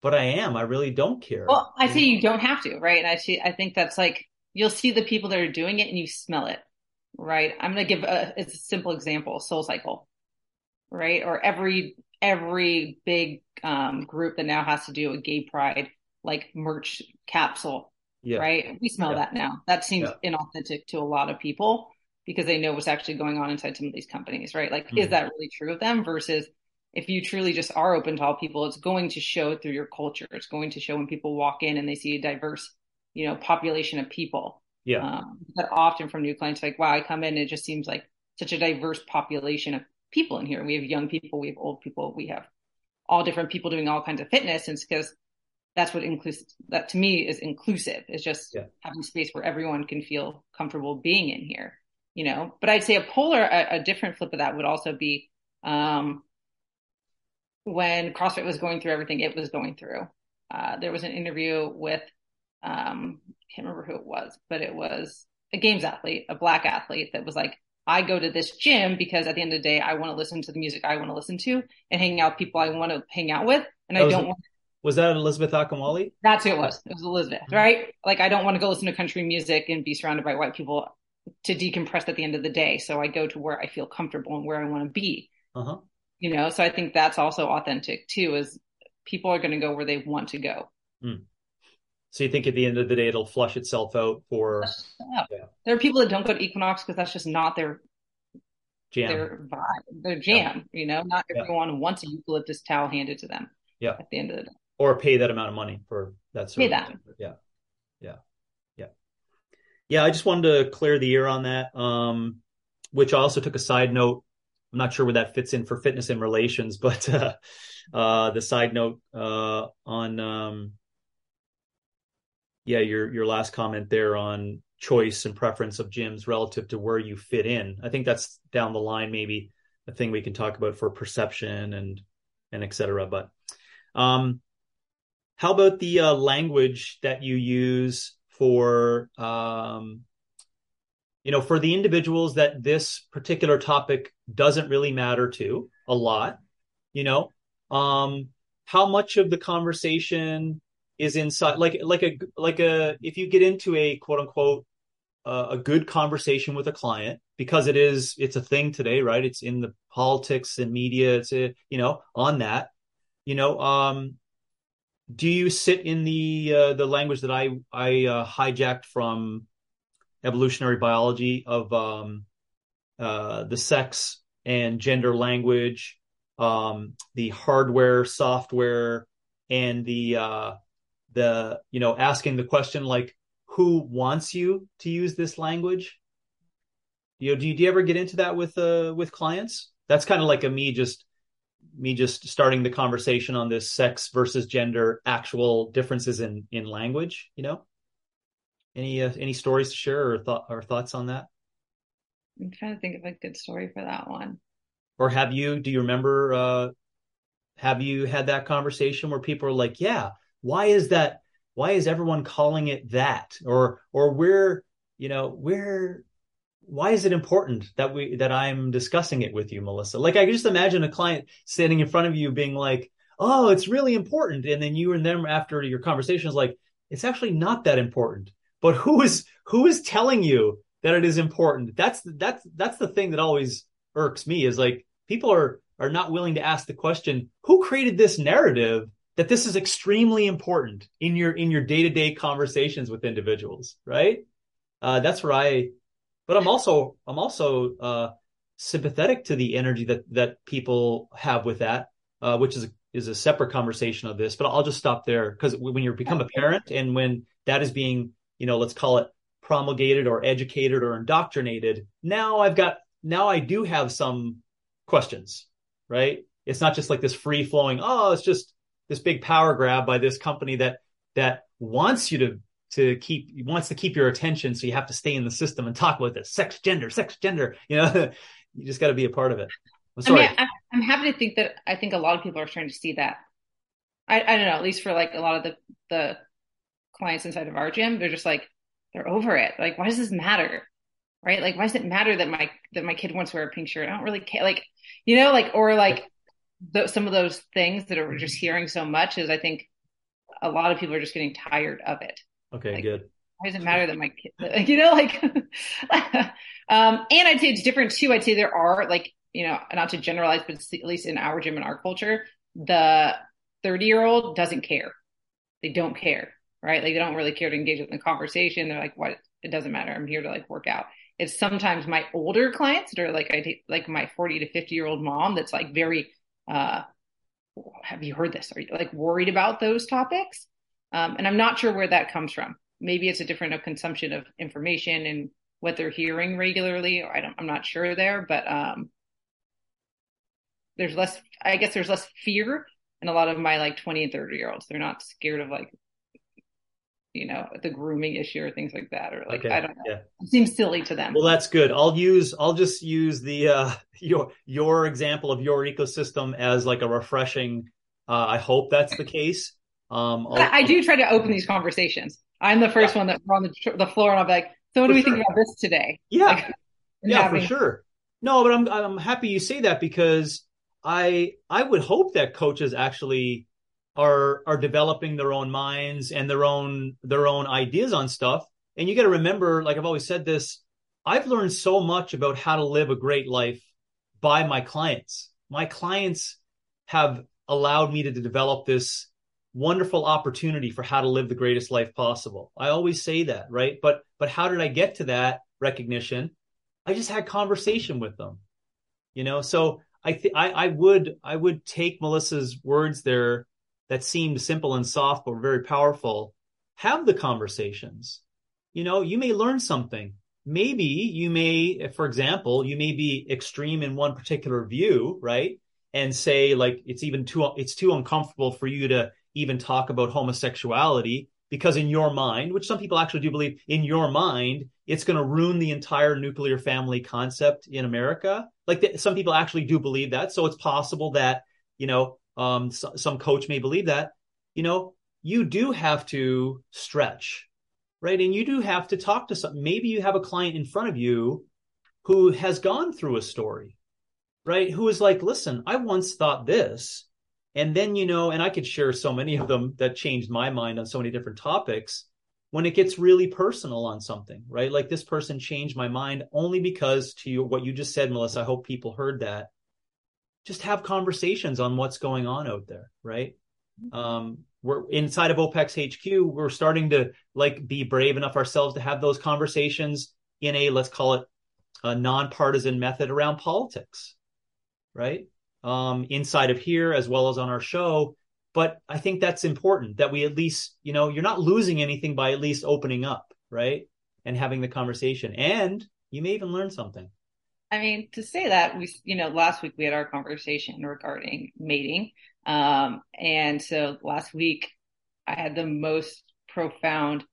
"But I am. I really don't care." Well, I say you don't have to, right? And I see. I think that's like you'll see the people that are doing it and you smell it, right? I'm going to give a, it's a simple example, Soul Cycle, right? Or every, every big, um, group that now has to do a gay pride, like merch capsule, yeah. right? We smell yeah. that now. That seems yeah. inauthentic to a lot of people because they know what's actually going on inside some of these companies, right? Like, mm. is that really true of them versus if you truly just are open to all people, it's going to show through your culture. It's going to show when people walk in and they see a diverse you know, population of people. Yeah. Um, but often from new clients, like, wow, I come in, it just seems like such a diverse population of people in here. We have young people, we have old people, we have all different people doing all kinds of fitness. And it's because that's what inclusive, that to me is inclusive, is just yeah. having space where everyone can feel comfortable being in here, you know. But I'd say a polar, a, a different flip of that would also be, um, when CrossFit was going through everything it was going through. Uh, there was an interview with um, can't remember who it was, but it was a games athlete, a black athlete that was like, I go to this gym because at the end of the day, I want to listen to the music I want to listen to and hang out with people I want to hang out with. And I don't want. Was that Elizabeth Akinwale? That's who it was. It was Elizabeth, mm-hmm. right? Like, I don't want to go listen to country music and be surrounded by white people to decompress at the end of the day. So I go to where I feel comfortable and where I want to be. Uh-huh. You know, so I think that's also authentic too, is people are going to go where they want to go. Mm. So you think at the end of the day it'll flush itself out for? Yeah. There are people that don't go to Equinox because that's just not their jam, their vibe, their jam. Yeah. You know, not everyone yeah. wants a eucalyptus towel handed to them. Yeah. At the end of the day, or pay that amount of money for that. Pay that. Yeah. Yeah. Yeah. Yeah. I just wanted to clear the air on that. Um, which I also took a side note. I'm not sure where that fits in for fitness and relations, but uh, uh, the side note uh, on um, yeah, your your last comment there on choice and preference of gyms relative to where you fit in. I think that's down the line, maybe a thing we can talk about for perception and and et cetera. But um, how about the uh, language that you use for um, you know for the individuals that this particular topic doesn't really matter to a lot? You know, um, how much of the conversation is inside like like a like a if you get into a quote unquote uh, a good conversation with a client because it is it's a thing today right? It's in the politics and media it's a, you know on that you know um do you sit in the uh, the language that i i uh, hijacked from evolutionary biology of um uh the sex and gender language um the hardware software and the uh the you know asking the question like who wants you to use this language? You know do you, do you ever get into that with uh with clients? That's kind of like a me just me just starting the conversation on this sex versus gender actual differences in in language you know? Any uh, any stories to share or thought or thoughts on that? I'm trying to think of a good story for that one. Or have you do you remember uh have you had that conversation where people are like yeah why is that why is everyone calling it that? Or or where you know where why is it important that we that i'm discussing it with you melissa? Like i can just imagine a client standing in front of you being like oh it's really important. And then you and them after your conversation is like it's actually not that important. But who is who is telling you that it is important? That's that's that's the thing that always irks me is like people are are not willing to ask the question who created this narrative that this is extremely important in your in your day-to-day conversations with individuals right? Uh, that's where i but i'm also i'm also uh, sympathetic to the energy that that people have with that uh, which is is a separate conversation of this but i'll just stop there because when you become a parent and when that is being you know let's call it promulgated or educated or indoctrinated now i've got now i do have some questions right? It's not just like this free flowing oh it's just this big power grab by this company that that wants you to to keep wants to keep your attention so you have to stay in the system and talk about this sex gender sex gender you know? You just got to be a part of it. I'm sorry I mean, i'm happy to think that i think a lot of people are starting to see that. I i don't know at least for like a lot of the the clients inside of our gym they're just like they're over it. Like why does this matter? Right? Like why does it matter that my that my kid wants to wear a pink shirt? I don't really care. Like you know like or like th- some of those things that are just hearing so much is I think a lot of people are just getting tired of it. Okay, like, good. Why does it matter that my kid, you know, like, um, and I'd say it's different too. I'd say there are like, you know, not to generalize, but at least in our gym and our culture, the 30 year old doesn't care. They don't care, right? Like they don't really care to engage in the conversation. They're like, what? It doesn't matter. I'm here to like work out. It's sometimes my older clients that are like, I take like my 40 to 50 year old mom that's like very uh, have you heard this? Are you like worried about those topics? Um, and I'm not sure where that comes from. Maybe it's a different consumption of information and what they're hearing regularly. or I don't, I'm not sure there, but um, there's less. I guess there's less fear in a lot of my like 20 and 30 year olds. They're not scared of like you know, the grooming issue or things like that, or like okay. I don't know. Yeah. It seems silly to them. Well, that's good. I'll use I'll just use the uh your your example of your ecosystem as like a refreshing. Uh, I hope that's the case. Um, I do try to open these conversations. I'm the first yeah. one that we're on the, the floor, and I'm like, so what for do we sure. think about this today? Yeah, like, yeah, having... for sure. No, but I'm I'm happy you say that because I I would hope that coaches actually are are developing their own minds and their own their own ideas on stuff. And you got to remember, like I've always said this, I've learned so much about how to live a great life by my clients. My clients have allowed me to develop this wonderful opportunity for how to live the greatest life possible. I always say that, right? But but how did I get to that recognition? I just had conversation with them. You know, so I think I I would I would take Melissa's words there that seem simple and soft but very powerful, have the conversations. You know, you may learn something. Maybe you may, for example, you may be extreme in one particular view, right? And say like it's even too it's too uncomfortable for you to even talk about homosexuality. because in your mind, which some people actually do believe, in your mind, it's going to ruin the entire nuclear family concept in America. Like some people actually do believe that. So it's possible that, you know, um, so, some coach may believe that, you know, you do have to stretch, right? And you do have to talk to some, maybe you have a client in front of you who has gone through a story, right? Who is like, listen, I once thought this. And then, you know, and I could share so many of them that changed my mind on so many different topics when it gets really personal on something, right? Like this person changed my mind only because to you, what you just said, Melissa, I hope people heard that. Just have conversations on what's going on out there, right? Um, we're inside of OPEX HQ. We're starting to like be brave enough ourselves to have those conversations in a, let's call it a nonpartisan method around politics, right? Um, inside of here as well as on our show. But I think that's important that we at least, you know, you're not losing anything by at least opening up, right? And having the conversation. And you may even learn something. I mean, to say that we, you know, last week we had our conversation regarding mating. Um, and so last week I had the most profound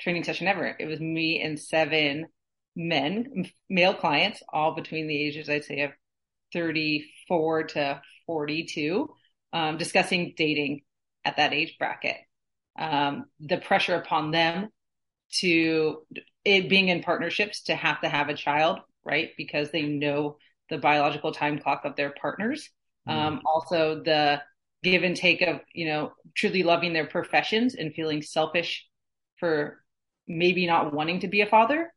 training session ever. It was me and seven men, male clients, all between the ages, I'd say, of 34 to 42, um, discussing dating at that age bracket. Um, the pressure upon them to it being in partnerships to have to have a child, right? Because they know the biological time clock of their partners. Mm. Um, also the give and take of, you know, truly loving their professions and feeling selfish for maybe not wanting to be a father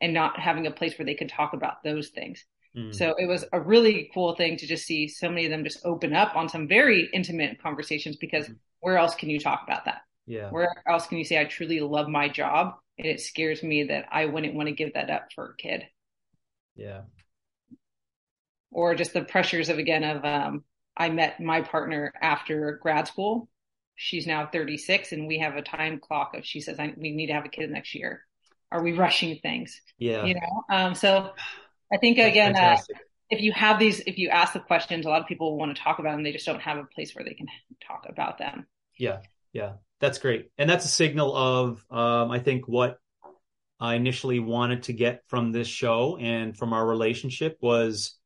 and not having a place where they could talk about those things. Mm. So it was a really cool thing to just see so many of them just open up on some very intimate conversations because mm. where else can you talk about that? Yeah. Where else can you say, I truly love my job and it scares me that I wouldn't want to give that up for a kid? Yeah. Or just the pressures of, again, of, um, I met my partner after grad school. She's now 36 and we have a time clock of, she says, we need to have a kid next year are we rushing things? Yeah. You know, um, so I think again, uh, if you have these, if you ask the questions, a lot of people want to talk about them. They just don't have a place where they can talk about them. Yeah. Yeah. That's great. And that's a signal of, um, I think what I initially wanted to get from this show and from our relationship was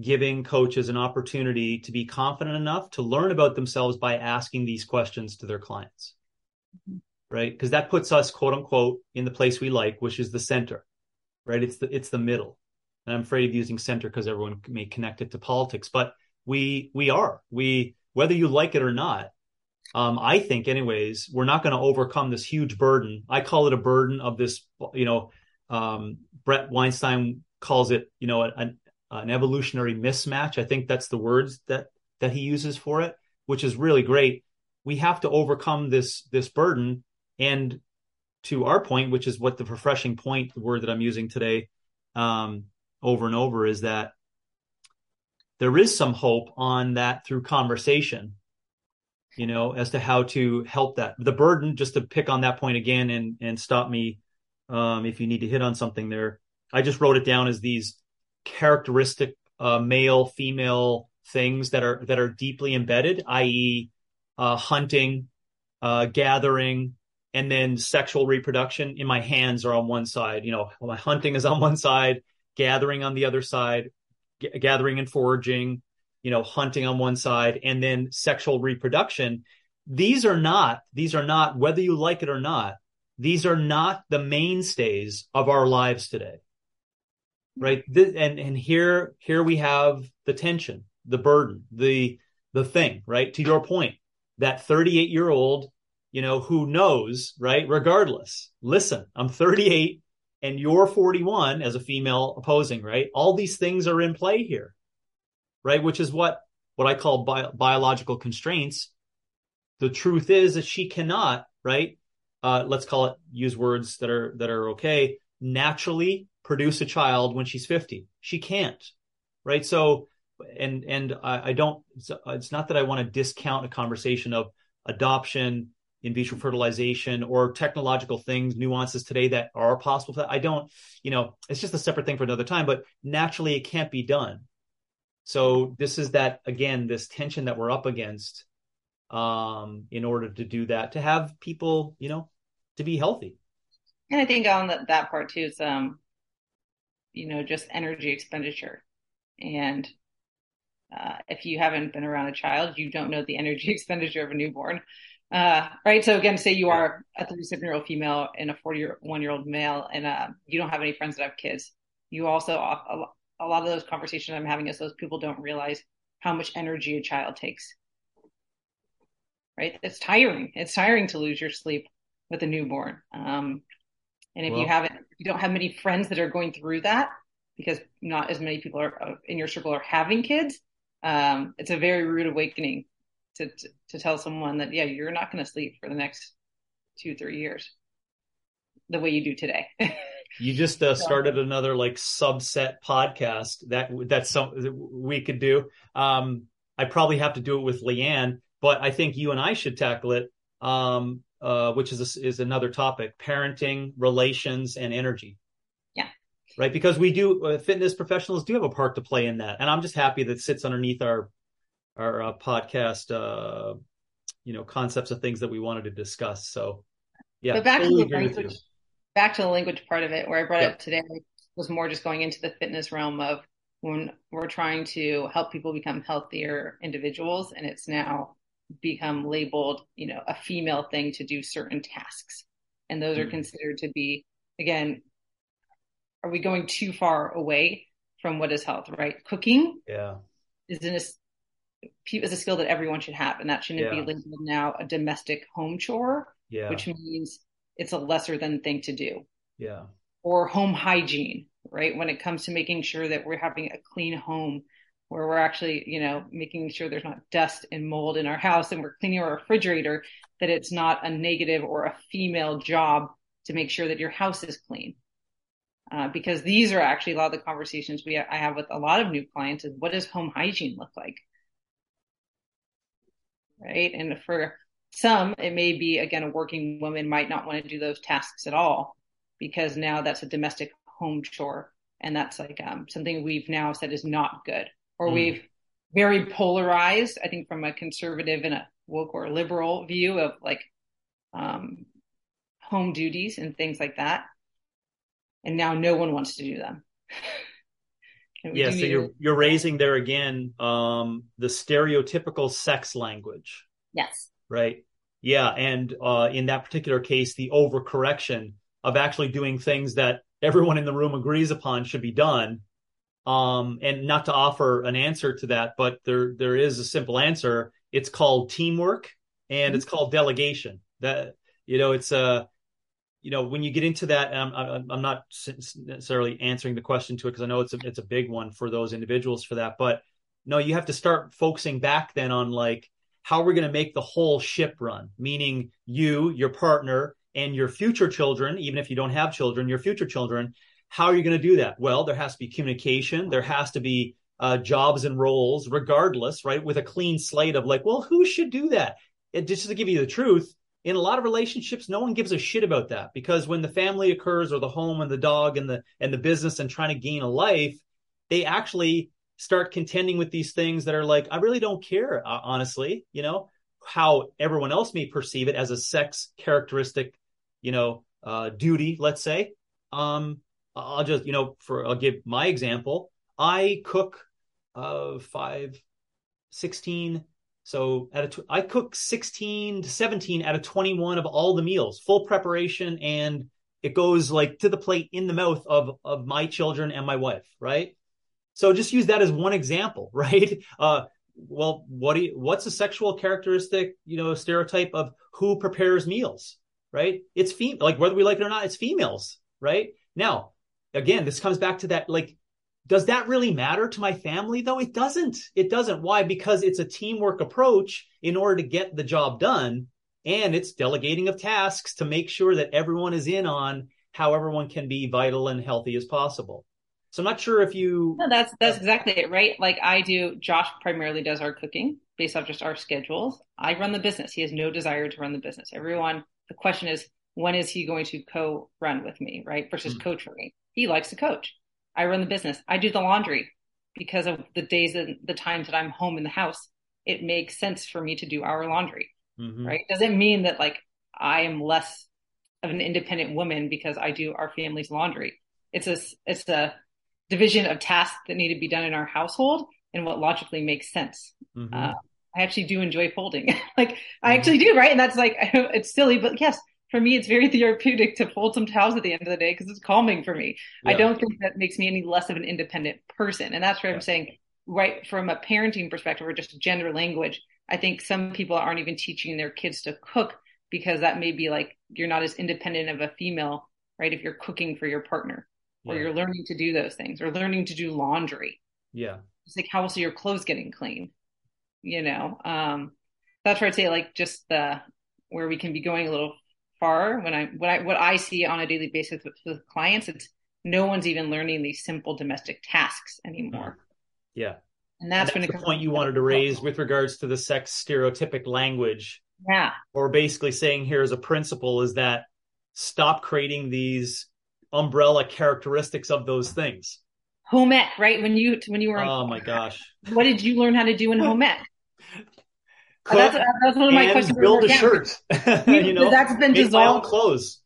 giving coaches an opportunity to be confident enough to learn about themselves by asking these questions to their clients. Mm-hmm right? Because that puts us, quote unquote, in the place we like, which is the center, right? It's the it's the middle. And I'm afraid of using center because everyone may connect it to politics, but we we are we whether you like it or not. Um, I think, anyways, we're not going to overcome this huge burden. I call it a burden of this, you know, um, Bret Weinstein calls it, you know, an, an evolutionary mismatch. I think that's the words that that he uses for it, which is really great. We have to overcome this this burden and to our point, which is what the refreshing point, the word that I'm using today, um, over and over, is that there is some hope on that through conversation, you know, as to how to help that. The burden, just to pick on that point again and and stop me um, if you need to hit on something there. I just wrote it down as these characteristic uh, male female things that are that are deeply embedded, i.e., uh, hunting, uh, gathering, and then sexual reproduction in my hands are on one side. You know, my hunting is on one side, gathering on the other side, g- gathering and foraging, you know, hunting on one side, and then sexual reproduction. These are not, these are not, whether you like it or not, these are not the mainstays of our lives today. Right. And, and here, here we have the tension, the burden, the, the thing, right? To your point, that 38 year old you know, who knows, right? Regardless, listen, I'm 38 and you're 41 as a female opposing, right? All these things are in play here, right? Which is what, what I call bi- biological constraints. The truth is that she cannot, right? Uh, let's call it, use words that are, that are okay, naturally produce a child when she's 50. She can't, right? So, and, and I, I don't, it's not that I want to discount a conversation of adoption, in vitro fertilization or technological things, nuances today that are possible. I don't, you know, it's just a separate thing for another time, but naturally it can't be done. So this is that, again, this tension that we're up against um, in order to do that, to have people, you know, to be healthy. And I think on the, that part too is, um, you know, just energy expenditure. And uh, if you haven't been around a child, you don't know the energy expenditure of a newborn. Uh, right. So again, say you are a 37 year old female and a 41 year old male, and uh, you don't have any friends that have kids. You also, a, lot of those conversations I'm having is those people don't realize how much energy a child takes. Right. It's tiring. It's tiring to lose your sleep with a newborn. Um, and if well, you haven't, you don't have many friends that are going through that, because not as many people are uh, in your circle are having kids, um, it's a very rude awakening to, to, to tell someone that yeah, you're not going to sleep for the next two three years the way you do today. you just uh, started another like subset podcast that that's some we could do. Um, I probably have to do it with Leanne, but I think you and I should tackle it. Um, uh, which is a, is another topic: parenting, relations, and energy. Yeah. Right, because we do uh, fitness professionals do have a part to play in that, and I'm just happy that sits underneath our our uh, podcast, uh, you know, concepts of things that we wanted to discuss. So, yeah, but back totally to the language, back to the language part of it, where I brought yep. up today was more just going into the fitness realm of when we're trying to help people become healthier individuals, and it's now become labeled, you know, a female thing to do certain tasks, and those mm-hmm. are considered to be again. Are we going too far away from what is health? Right, cooking. Yeah. Is in a is a skill that everyone should have, and that shouldn't yeah. be labeled now a domestic home chore, yeah. which means it's a lesser than thing to do. Yeah. Or home hygiene, right? When it comes to making sure that we're having a clean home, where we're actually, you know, making sure there's not dust and mold in our house, and we're cleaning our refrigerator, that it's not a negative or a female job to make sure that your house is clean. Uh, because these are actually a lot of the conversations we I have with a lot of new clients is what does home hygiene look like? right? And for some, it may be, again, a working woman might not want to do those tasks at all because now that's a domestic home chore. And that's like um, something we've now said is not good. Or mm. we've very polarized, I think, from a conservative and a woke or liberal view of like um, home duties and things like that. And now no one wants to do them. yeah, so you're you're raising there again um, the stereotypical sex language. Yes. Right. Yeah, and uh, in that particular case, the overcorrection of actually doing things that everyone in the room agrees upon should be done. Um, and not to offer an answer to that, but there there is a simple answer. It's called teamwork and mm-hmm. it's called delegation. That you know, it's a uh, you know, when you get into that, I'm, I'm not necessarily answering the question to it because I know it's a, it's a big one for those individuals for that. But no, you have to start focusing back then on like how we're going to make the whole ship run, meaning you, your partner, and your future children, even if you don't have children, your future children. How are you going to do that? Well, there has to be communication. There has to be uh, jobs and roles, regardless, right? With a clean slate of like, well, who should do that? It, just to give you the truth, in a lot of relationships no one gives a shit about that because when the family occurs or the home and the dog and the and the business and trying to gain a life they actually start contending with these things that are like i really don't care uh, honestly you know? How everyone else may perceive it as a sex characteristic you know uh, duty let's say. Um i'll just you know for i'll give my example. I cook uh five 16 so at a tw- I cook 16 to 17 out of 21 of all the meals, full preparation, and it goes like to the plate in the mouth of of my children and my wife, right? So just use that as one example, right? Uh, well, what do you, what's a sexual characteristic, you know, stereotype of who prepares meals, right? It's female, like whether we like it or not, it's females, right? Now, again, this comes back to that like does that really matter to my family though? It doesn't. It doesn't. Why? Because it's a teamwork approach in order to get the job done. And it's delegating of tasks to make sure that everyone is in on how everyone can be vital and healthy as possible. So I'm not sure if you No, that's that's exactly it, right? Like I do Josh primarily does our cooking based off just our schedules. I run the business. He has no desire to run the business. Everyone the question is when is he going to co-run with me, right? Versus mm-hmm. coach for me. He likes to coach. I run the business. I do the laundry because of the days and the times that I'm home in the house. it makes sense for me to do our laundry, Mhm. right? Doesn't mean that like I am less of an independent woman because I do our family's laundry. It's a it's a division of tasks that need to be done in our household and what logically makes sense. Mhm. Uh, I actually do enjoy folding. like I Mhm. actually do, right? And that's like it's silly, but yes, for me, it's very therapeutic to fold some towels at the end of the day because it's calming for me. I don't think that makes me any less of an independent person, and that's where Yeah. I'm saying, right from a parenting perspective or just gender language, I think some people aren't even teaching their kids to cook because that may be like you're not as independent of a female, right? If you're cooking for your partner or Yeah. you're learning to do those things or learning to do laundry. Yeah. it's like how else are your clothes getting clean? You know um that's where i'd say like just the where we can be going a little far. When i when i what i see on a daily basis with, with clients it's no one's even learning these simple domestic tasks anymore. Yeah. and that's, And when the point you wanted to raise with regards to the sex stereotypic language, yeah. Or basically saying here as a principle, is that stop creating these umbrella characteristics of those things. home ec right when you when you were Oh my gosh. what did you learn how to do in home ec Cook that's, that's one of my questions build a Yeah, shirt. you- know, that's been make my own dissolved clothes.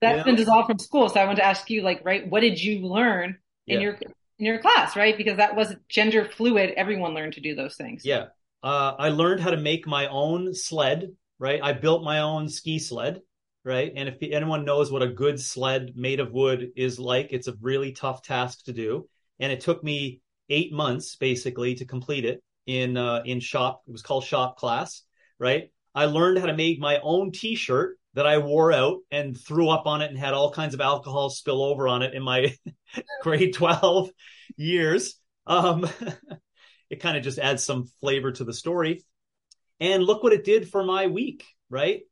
that's you been dissolved from school. So I want to ask you, like, right, what did you learn in Yeah. your in your class, right? Because that was gender fluid. Everyone learned to do those things. Yeah. Uh, I learned how to make my own sled, right? I built my own ski sled, right? And if anyone knows what a good sled made of wood is like, it's a really tough task to do. And it took me eight months basically to complete it in, uh, in shop. It was called shop class, right? I learned how to make my own t-shirt that I wore out and threw up on it and had all kinds of alcohol spill over on it in my grade 12 years. Um, it kind of just adds some flavor to the story. And look what it did for my week, right?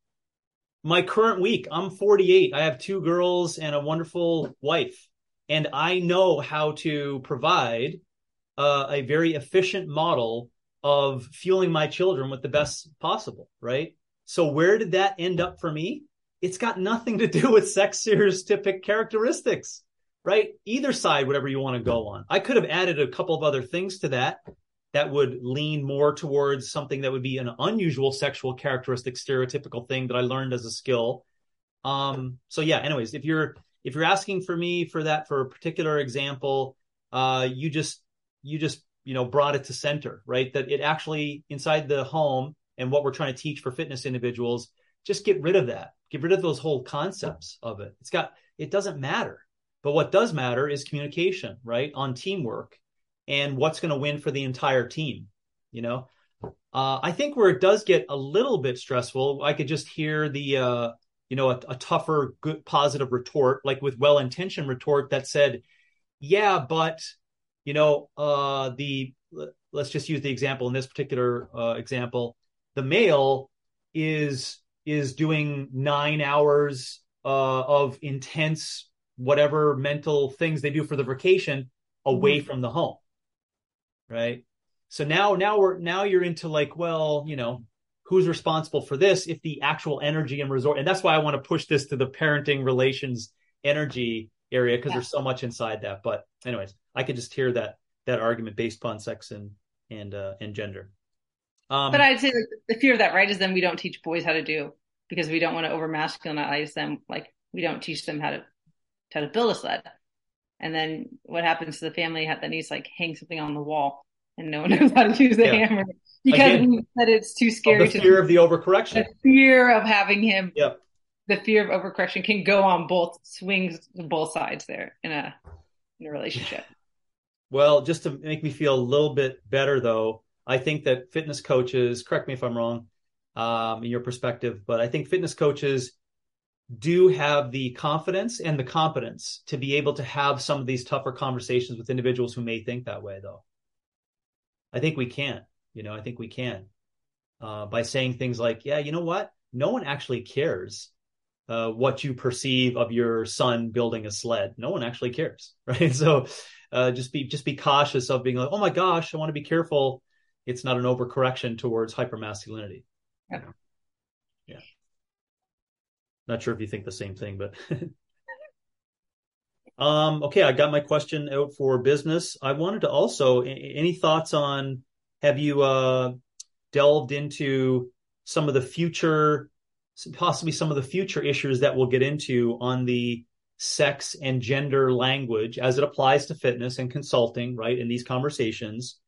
My current week, I'm 48. I have two girls and a wonderful wife. And I know how to provide uh, a very efficient model of fueling my children with the best possible, right? So where did that end up for me? It's got nothing to do with sex stereotypic characteristics, right? Either side, whatever you want to go on. I could have added a couple of other things to that that would lean more towards something that would be an unusual sexual characteristic, stereotypical thing that I learned as a skill. Um, so yeah, anyways, if you're, if you're asking for me for that, for a particular example, uh, you just, you just, you know, brought it to center, right? That it actually inside the home and what we're trying to teach for fitness individuals, just get rid of that. Get rid of those whole concepts of it. It's got, it doesn't matter. But what does matter is communication, right? On teamwork and what's going to win for the entire team, you know? Uh, I think where it does get a little bit stressful, I could just hear the, uh, you know, a, a tougher, good, positive retort, like with well-intentioned retort that said, yeah, but, you know, uh, the, let's just use the example in this particular uh, example, the male is, is doing nine hours uh, of intense, whatever mental things they do for the vacation away Mhm. from the home. Right. So now, now we're, now you're into like, well, you know, who's responsible for this if the actual energy and resort, and that's why I want to push this to the parenting relations energy area because Yeah. there's so much inside that. But anyways, I could just hear that, that argument based upon sex and, and, uh, and gender. Um, But I'd say the fear of that, right, is then we don't teach boys how to do because we don't want to over masculinize them. Like we don't teach them how to how to build a sled. And then what happens to the family that needs to, like hang something on the wall and no one knows how to use the Yeah. hammer because we it's too scary the to fear of the overcorrection. the fear of having him Yep. the fear of overcorrection can go on both swings both sides there in a in a relationship. Well, just to make me feel a little bit better, though, I think that fitness coaches, correct me if I'm wrong, um, in your perspective, but I think fitness coaches do have the confidence and the competence to be able to have some of these tougher conversations with individuals who may think that way, though. I think we can, you know, I think we can uh, by saying things like, yeah, you know what? No one actually cares uh, what you perceive of your son building a sled. No one actually cares, right? So uh, just be just be cautious of being like, oh my gosh, I want to be careful. It's not an overcorrection towards hypermasculinity. Yeah. Not sure if you think the same thing, but um, okay, I got my question out for business. I wanted to also any thoughts on have you uh delved into some of the future, possibly some of the future issues that we'll get into on the sex and gender language as it applies to fitness and consulting, right? In these conversations,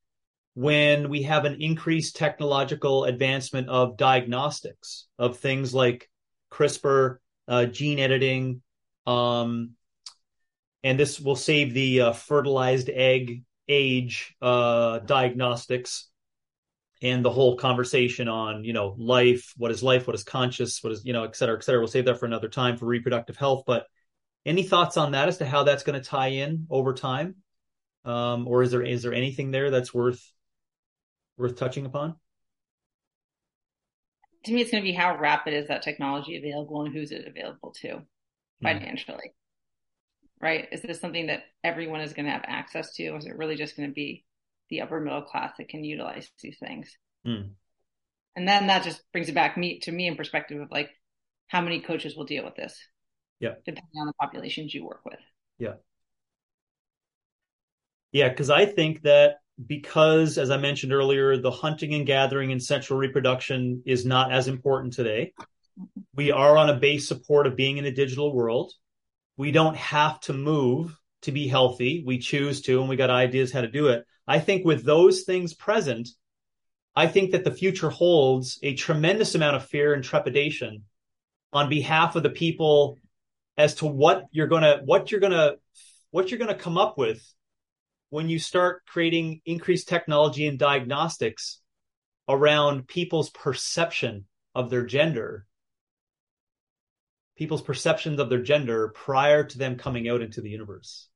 when we have an increased technological advancement of diagnostics of things like CRISPR, uh, gene editing, um, and this will save the uh, fertilized egg age uh, diagnostics and the whole conversation on you know life what is life what is conscious what is you know et cetera et cetera. We'll save that for another time for reproductive health but any thoughts on that as to how that's going to tie in over time? Um, or is there is there anything there that's worth worth touching upon to me it's going to be how rapid is that technology available and who's it available to hmm. financially mm right? Is this something that everyone is going to have access to? Or is it really just going to be the upper middle class that can utilize these things? Mm. And then that just brings it back me to me in perspective of like how many coaches will deal with this. Yeah. Depending on the populations you work with. Yeah. Yeah, because I think that because, as I mentioned earlier, the hunting and gathering and sexual reproduction is not as important today. We are on a base support of being in a digital world. We don't have to move to be healthy. We choose to, and we got ideas how to do it. I think with those things present, I think that the future holds a tremendous amount of fear and trepidation on behalf of the people as to what you're gonna what you're gonna what you're gonna come up with when you start creating increased technology and diagnostics around people's perception of their gender people's perceptions of their gender prior to them coming out into the universe.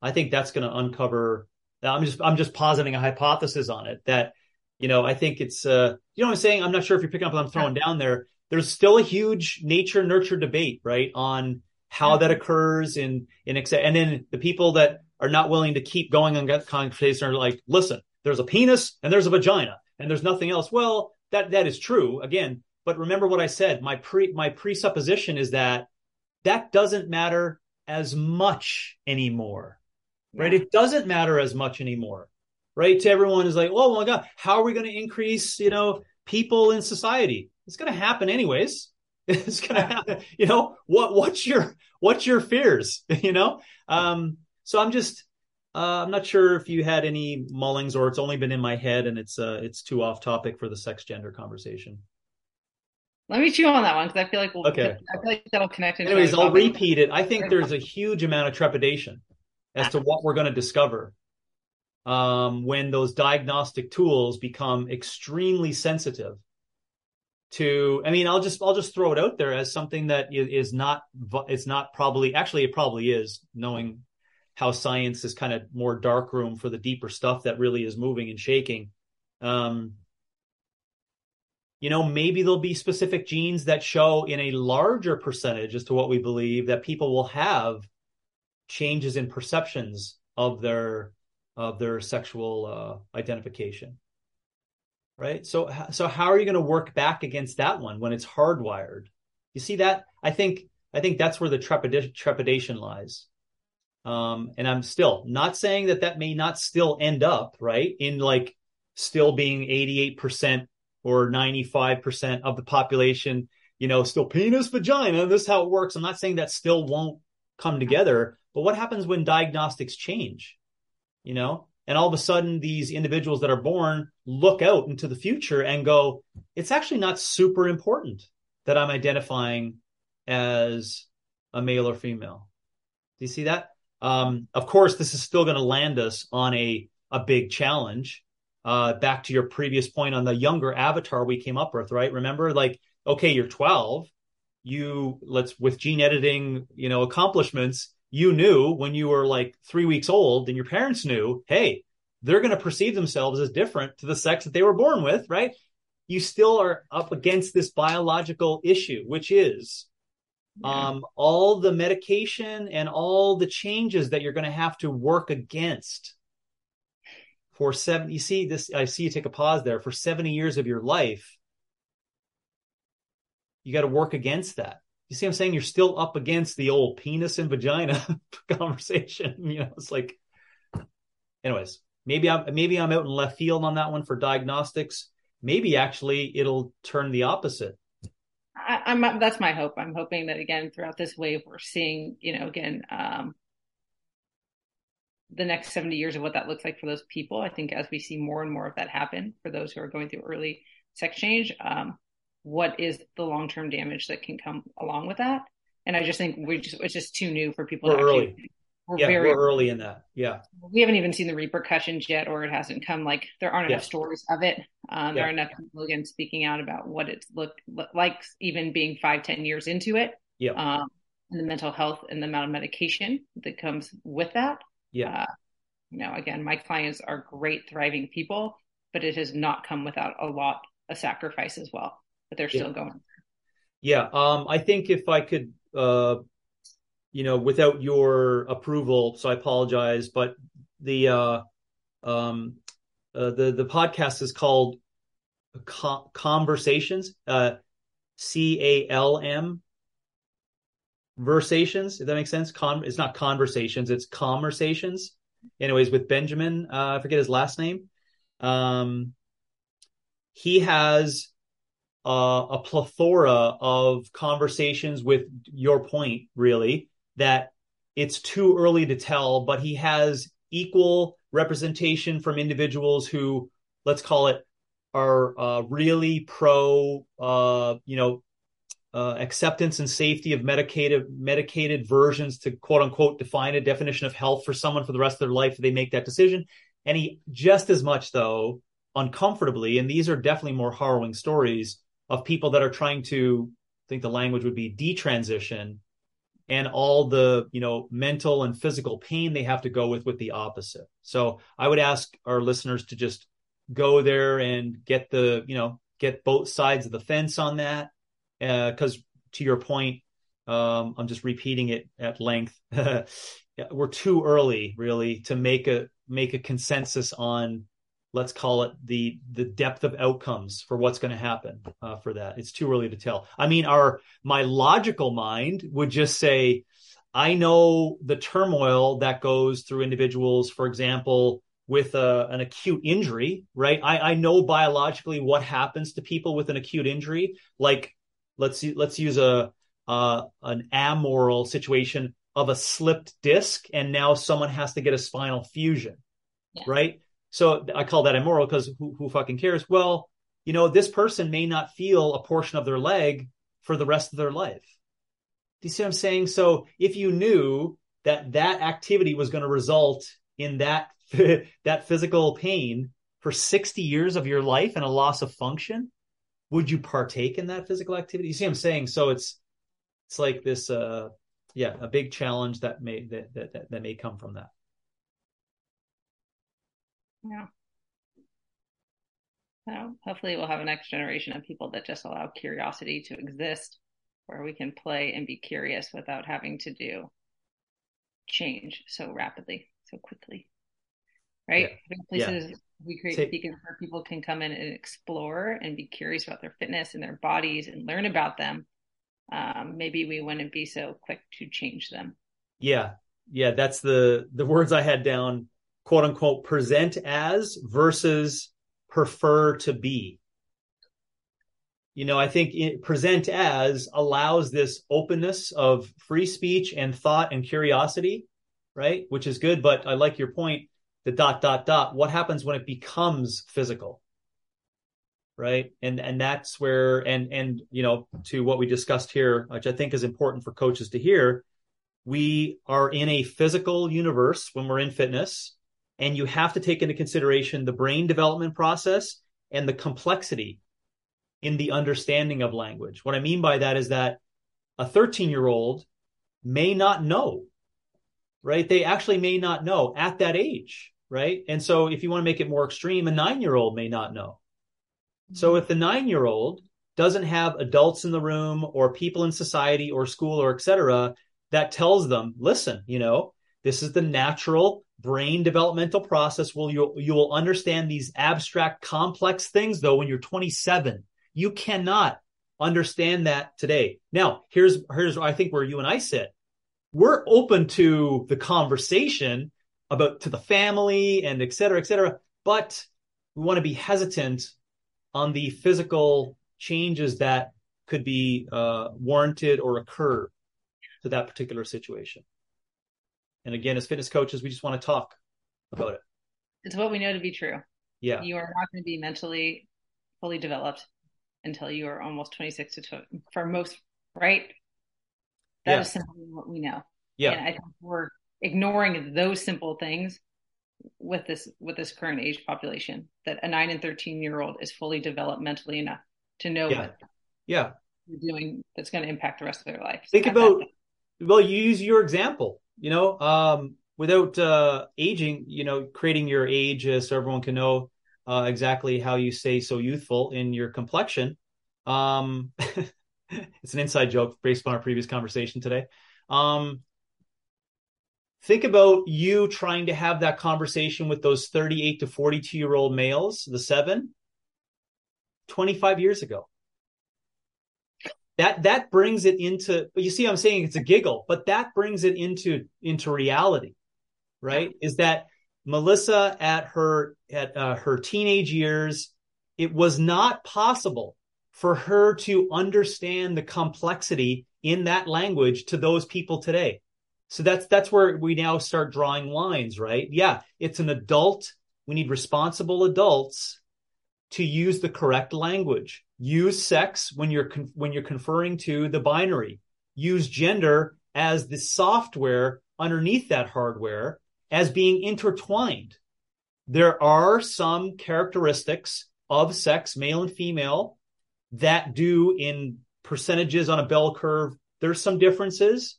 I think that's going to uncover. I'm just I'm just positing a hypothesis on it that you know I think it's uh you know what I'm saying. I'm not sure if you're picking up what I'm throwing down there. There's still a huge nature nurture debate right on how that occurs in in and then the people that are not willing to keep going on that conversation are like, listen, there's a penis and there's a vagina and there's nothing else. Well, that that is true. Again, but remember what I said. My pre my presupposition is that that doesn't matter as much anymore, right? It doesn't matter as much anymore, right? To everyone is like, oh my god, how are we going to increase, you know, people in society? It's going to happen anyways. It's going to happen. You know what? What's your what's your fears? You know. Um, so I'm just. Uh, I'm not sure if you had any mullings or it's only been in my head and it's uh, it's too off topic for the sex gender conversation. Let me chew on that one because I feel like we'll, okay. I feel like that'll connect. Anyways, I'll repeat it. I think there's a huge amount of trepidation as to what we're going to discover um, when those diagnostic tools become extremely sensitive to. I mean, I'll just I'll just throw it out there as something that is not it's not probably actually it probably is knowing how science is kind of more dark room for the deeper stuff that really is moving and shaking. Um, you know, maybe there'll be specific genes that show in a larger percentage as to what we believe that people will have changes in perceptions of their of their sexual uh, identification. Right. So so how are you going to work back against that one when it's hardwired? You see that? I think I think that's where the trepidation, trepidation lies. Um, and I'm still not saying that that may not still end up right in like still being 88% or 95% of the population, you know, still penis, vagina. This is how it works. I'm not saying that still won't come together, but what happens when diagnostics change? You know, and all of a sudden these individuals that are born look out into the future and go, it's actually not super important that I'm identifying as a male or female. Do you see that? Um, of course, this is still going to land us on a, a big challenge uh, back to your previous point on the younger avatar we came up with, right? Remember, like, okay, you're 12. You let's with gene editing, you know, accomplishments. You knew when you were like three weeks old, and your parents knew, hey, they're going to perceive themselves as different to the sex that they were born with, right? You still are up against this biological issue, which is. Um, all the medication and all the changes that you're going to have to work against for seven you see this i see you take a pause there. For 70 years of your life you got to work against that. You see i'm saying? You're still up against the old penis and vagina conversation you know it's like anyways maybe i'm maybe i'm out in left field on that one for diagnostics. Maybe actually it'll turn the opposite. I, am that's my hope. I'm hoping that again throughout this wave we're seeing, you know, again, um, the next 70 years of what that looks like for those people. I think as we see more and more of that happen for those who are going through early sex change, um, what is the long term damage that can come along with that? And I just think we just it's just too new for people we're to early. Actually, we're yeah, very we're early in that. Yeah. We haven't even seen the repercussions yet, or it hasn't come like there aren't enough stories of it. Um, there are enough people again speaking out about what it's looked like, even being five, ten years into it. Yeah. Um, and the mental health and the amount of medication that comes with that. Yeah. Uh, you know, again, my clients are great, thriving people, but it has not come without a lot of sacrifice as well. But they're still yeah. going. Yeah. Um, I think if I could uh you know, without your approval. So I apologize, but the uh, um, uh, the the podcast is called Calmversations, uh, C A L M Versations. If that makes sense, Con it's not conversations, it's calmversations. Anyways, with Benjamin, uh, I forget his last name. Um, he has uh, a plethora of conversations with your point, really, that it's too early to tell, but he has equal representation from individuals who, let's call it, are uh, really pro, uh, you know, uh, acceptance and safety of medicated medicated versions to quote unquote define a definition of health for someone for the rest of their life if they make that decision. And he just as much though uncomfortably, and these are definitely more harrowing stories of people that are trying to I think the language would be detransition and all the you know mental and physical pain they have to go with with the opposite. So i would ask our listeners to just go there and get the you know get both sides of the fence on that. Because uh, to your point um, i'm just repeating it at length. We're too early really to make a make a consensus on let's call it the the depth of outcomes for what's going to happen uh, for that. It's too early to tell. I mean our my logical mind would just say i know the turmoil that goes through individuals for example with a, an acute injury right? I, I know biologically what happens to people with an acute injury. Like let's let's use a uh, an amoral situation of a slipped disc and now someone has to get a spinal fusion yeah. right so I call that immoral because who, who fucking cares? Well, you know, this person may not feel a portion of their leg for the rest of their life. Do you see what I'm saying? So if you knew that that activity was going to result in that that physical pain for 60 years of your life and a loss of function, would you partake in that physical activity? You see what I'm saying? So it's it's like this uh yeah, a big challenge that may that that, that may come from that. Yeah. So hopefully we'll have a next generation of people that just allow curiosity to exist where we can play and be curious without having to do change so rapidly, so quickly. Right? Yeah. Places yeah. we create Take, beacons where people can come in and explore and be curious about their fitness and their bodies and learn about them. Um, maybe we wouldn't be so quick to change them. Yeah. Yeah. That's the the words I had down quote unquote present as versus prefer to be. You know, I think present as allows this openness of free speech and thought and curiosity, right? Which is good. But I like your point, the dot, dot, dot. What happens when it becomes physical? Right. And, and that's where, and, and, you know, to what we discussed here, which I think is important for coaches to hear, we are in a physical universe when we're in fitness and you have to take into consideration the brain development process and the complexity in the understanding of language. What I mean by that is that a 13 year old may not know, right? They actually may not know at that age, right? And so if you want to make it more extreme, a nine year old may not know. So if the nine year old doesn't have adults in the room or people in society or school or etc that tells them listen you know this is the natural brain developmental process will you you will understand these abstract complex things though when you're 27 you cannot understand that today. Now here's here's i think where you and i sit. We're open to the conversation about to the family and et cetera et cetera but we want to be hesitant on the physical changes that could be uh, warranted or occur to that particular situation. And again, as fitness coaches, we just want to talk about it. It's what we know to be true. Yeah. You are not going to be mentally fully developed until you are almost 26 to 20, for most, right? That Yeah. is simply what we know. Yeah. And I think we're ignoring those simple things with this with this current age population that a 9 and 13 year old is fully developed mentally enough to know Yeah. what Yeah. doing that's going to impact the rest of their life. Think about, well, you use your example, you know, um, without uh, aging, you know, creating your age uh, so everyone can know uh, exactly how you stay so youthful in your complexion. Um, it's an inside joke based on our previous conversation today. Um, think about you trying to have that conversation with those 38 to 42 year old males, the seven, 25 years ago. That that brings it into but you see I'm saying it's a giggle, but that brings it into into reality, right? Is that Melissa at her at uh, her teenage years, it was not possible for her to understand the complexity in that language to those people today. So that's that's where we now start drawing lines, right? Yeah, it's an adult. We need responsible adults to use the correct language. Use sex when you're con- when you're conferring to the binary. Use gender as the software underneath that hardware as being intertwined. There are some characteristics of sex, male and female, that do in percentages on a bell curve. There's some differences,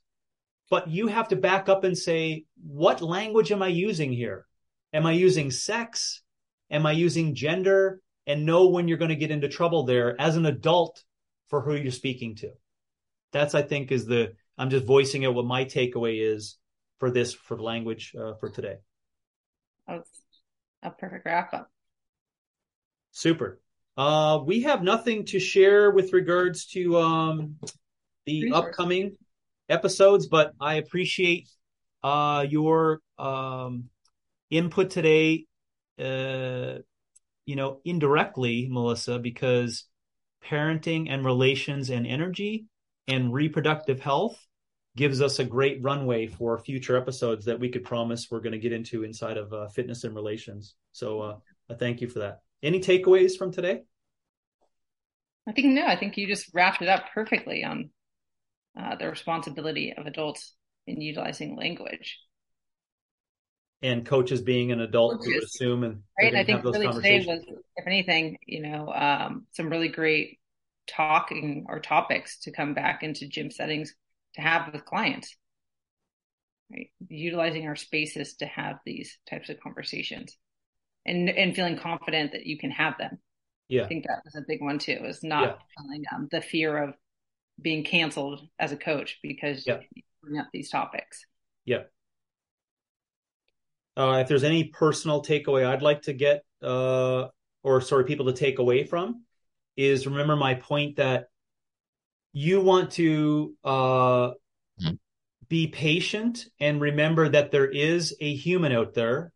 but you have to back up and say, what language am I using here? Am I using sex? Am I using gender? And know when you're going to get into trouble there as an adult for who you're speaking to. That's, I think, is the, I'm just voicing it what my takeaway is for this, for language uh, for today. That's a perfect wrap up. Super. Uh, we have nothing to share with regards to um, the upcoming episodes, but I appreciate uh, your um, input today. Uh, you know, indirectly, Melissa, because parenting and relations and energy and reproductive health gives us a great runway for future episodes that we could promise we're going to get into inside of uh, fitness and relations. So, uh, I thank you for that. Any takeaways from today? I think no, I think you just wrapped it up perfectly on uh, the responsibility of adults in utilizing language. And coaches being an adult to assume and Right. I think really today was, if anything, you know, um, some really great talking or topics to come back into gym settings to have with clients. Right. Utilizing our spaces to have these types of conversations and, and feeling confident that you can have them. Yeah. I think that was a big one too, is not Yeah. feeling um, the fear of being canceled as a coach because Yeah. you bring up these topics. Yeah. Uh, if there's any personal takeaway I'd like to get, uh, or sorry, people to take away from, is remember my point that you want to uh, Mhm. be patient and remember that there is a human out there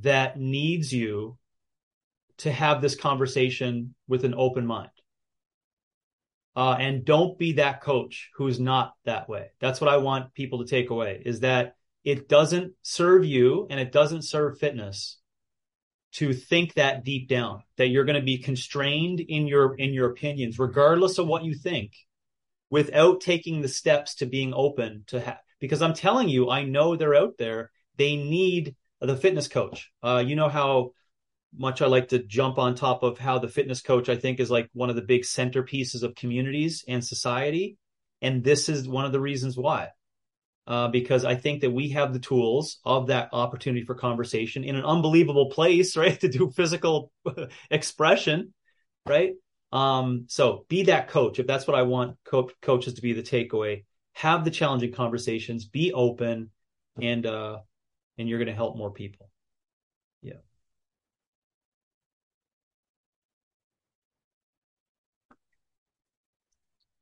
that needs you to have this conversation with an open mind. Uh, and don't be that coach who's not that way. That's what I want people to take away is that it doesn't serve you and it doesn't serve fitness to think that deep down that you're going to be constrained in your in your opinions regardless of what you think without taking the steps to being open to have because I'm telling you I know they're out there. They need the fitness coach. Uh, you know how much I like to jump on top of how the fitness coach I think is like one of the big centerpieces of communities and society and this is one of the reasons why uh, because I think that we have the tools of that opportunity for conversation in an unbelievable place, right? To do physical expression, right? Um, so be that coach. If that's what I want co- coaches to be the takeaway, have the challenging conversations, be open and, uh, and you're going to help more people.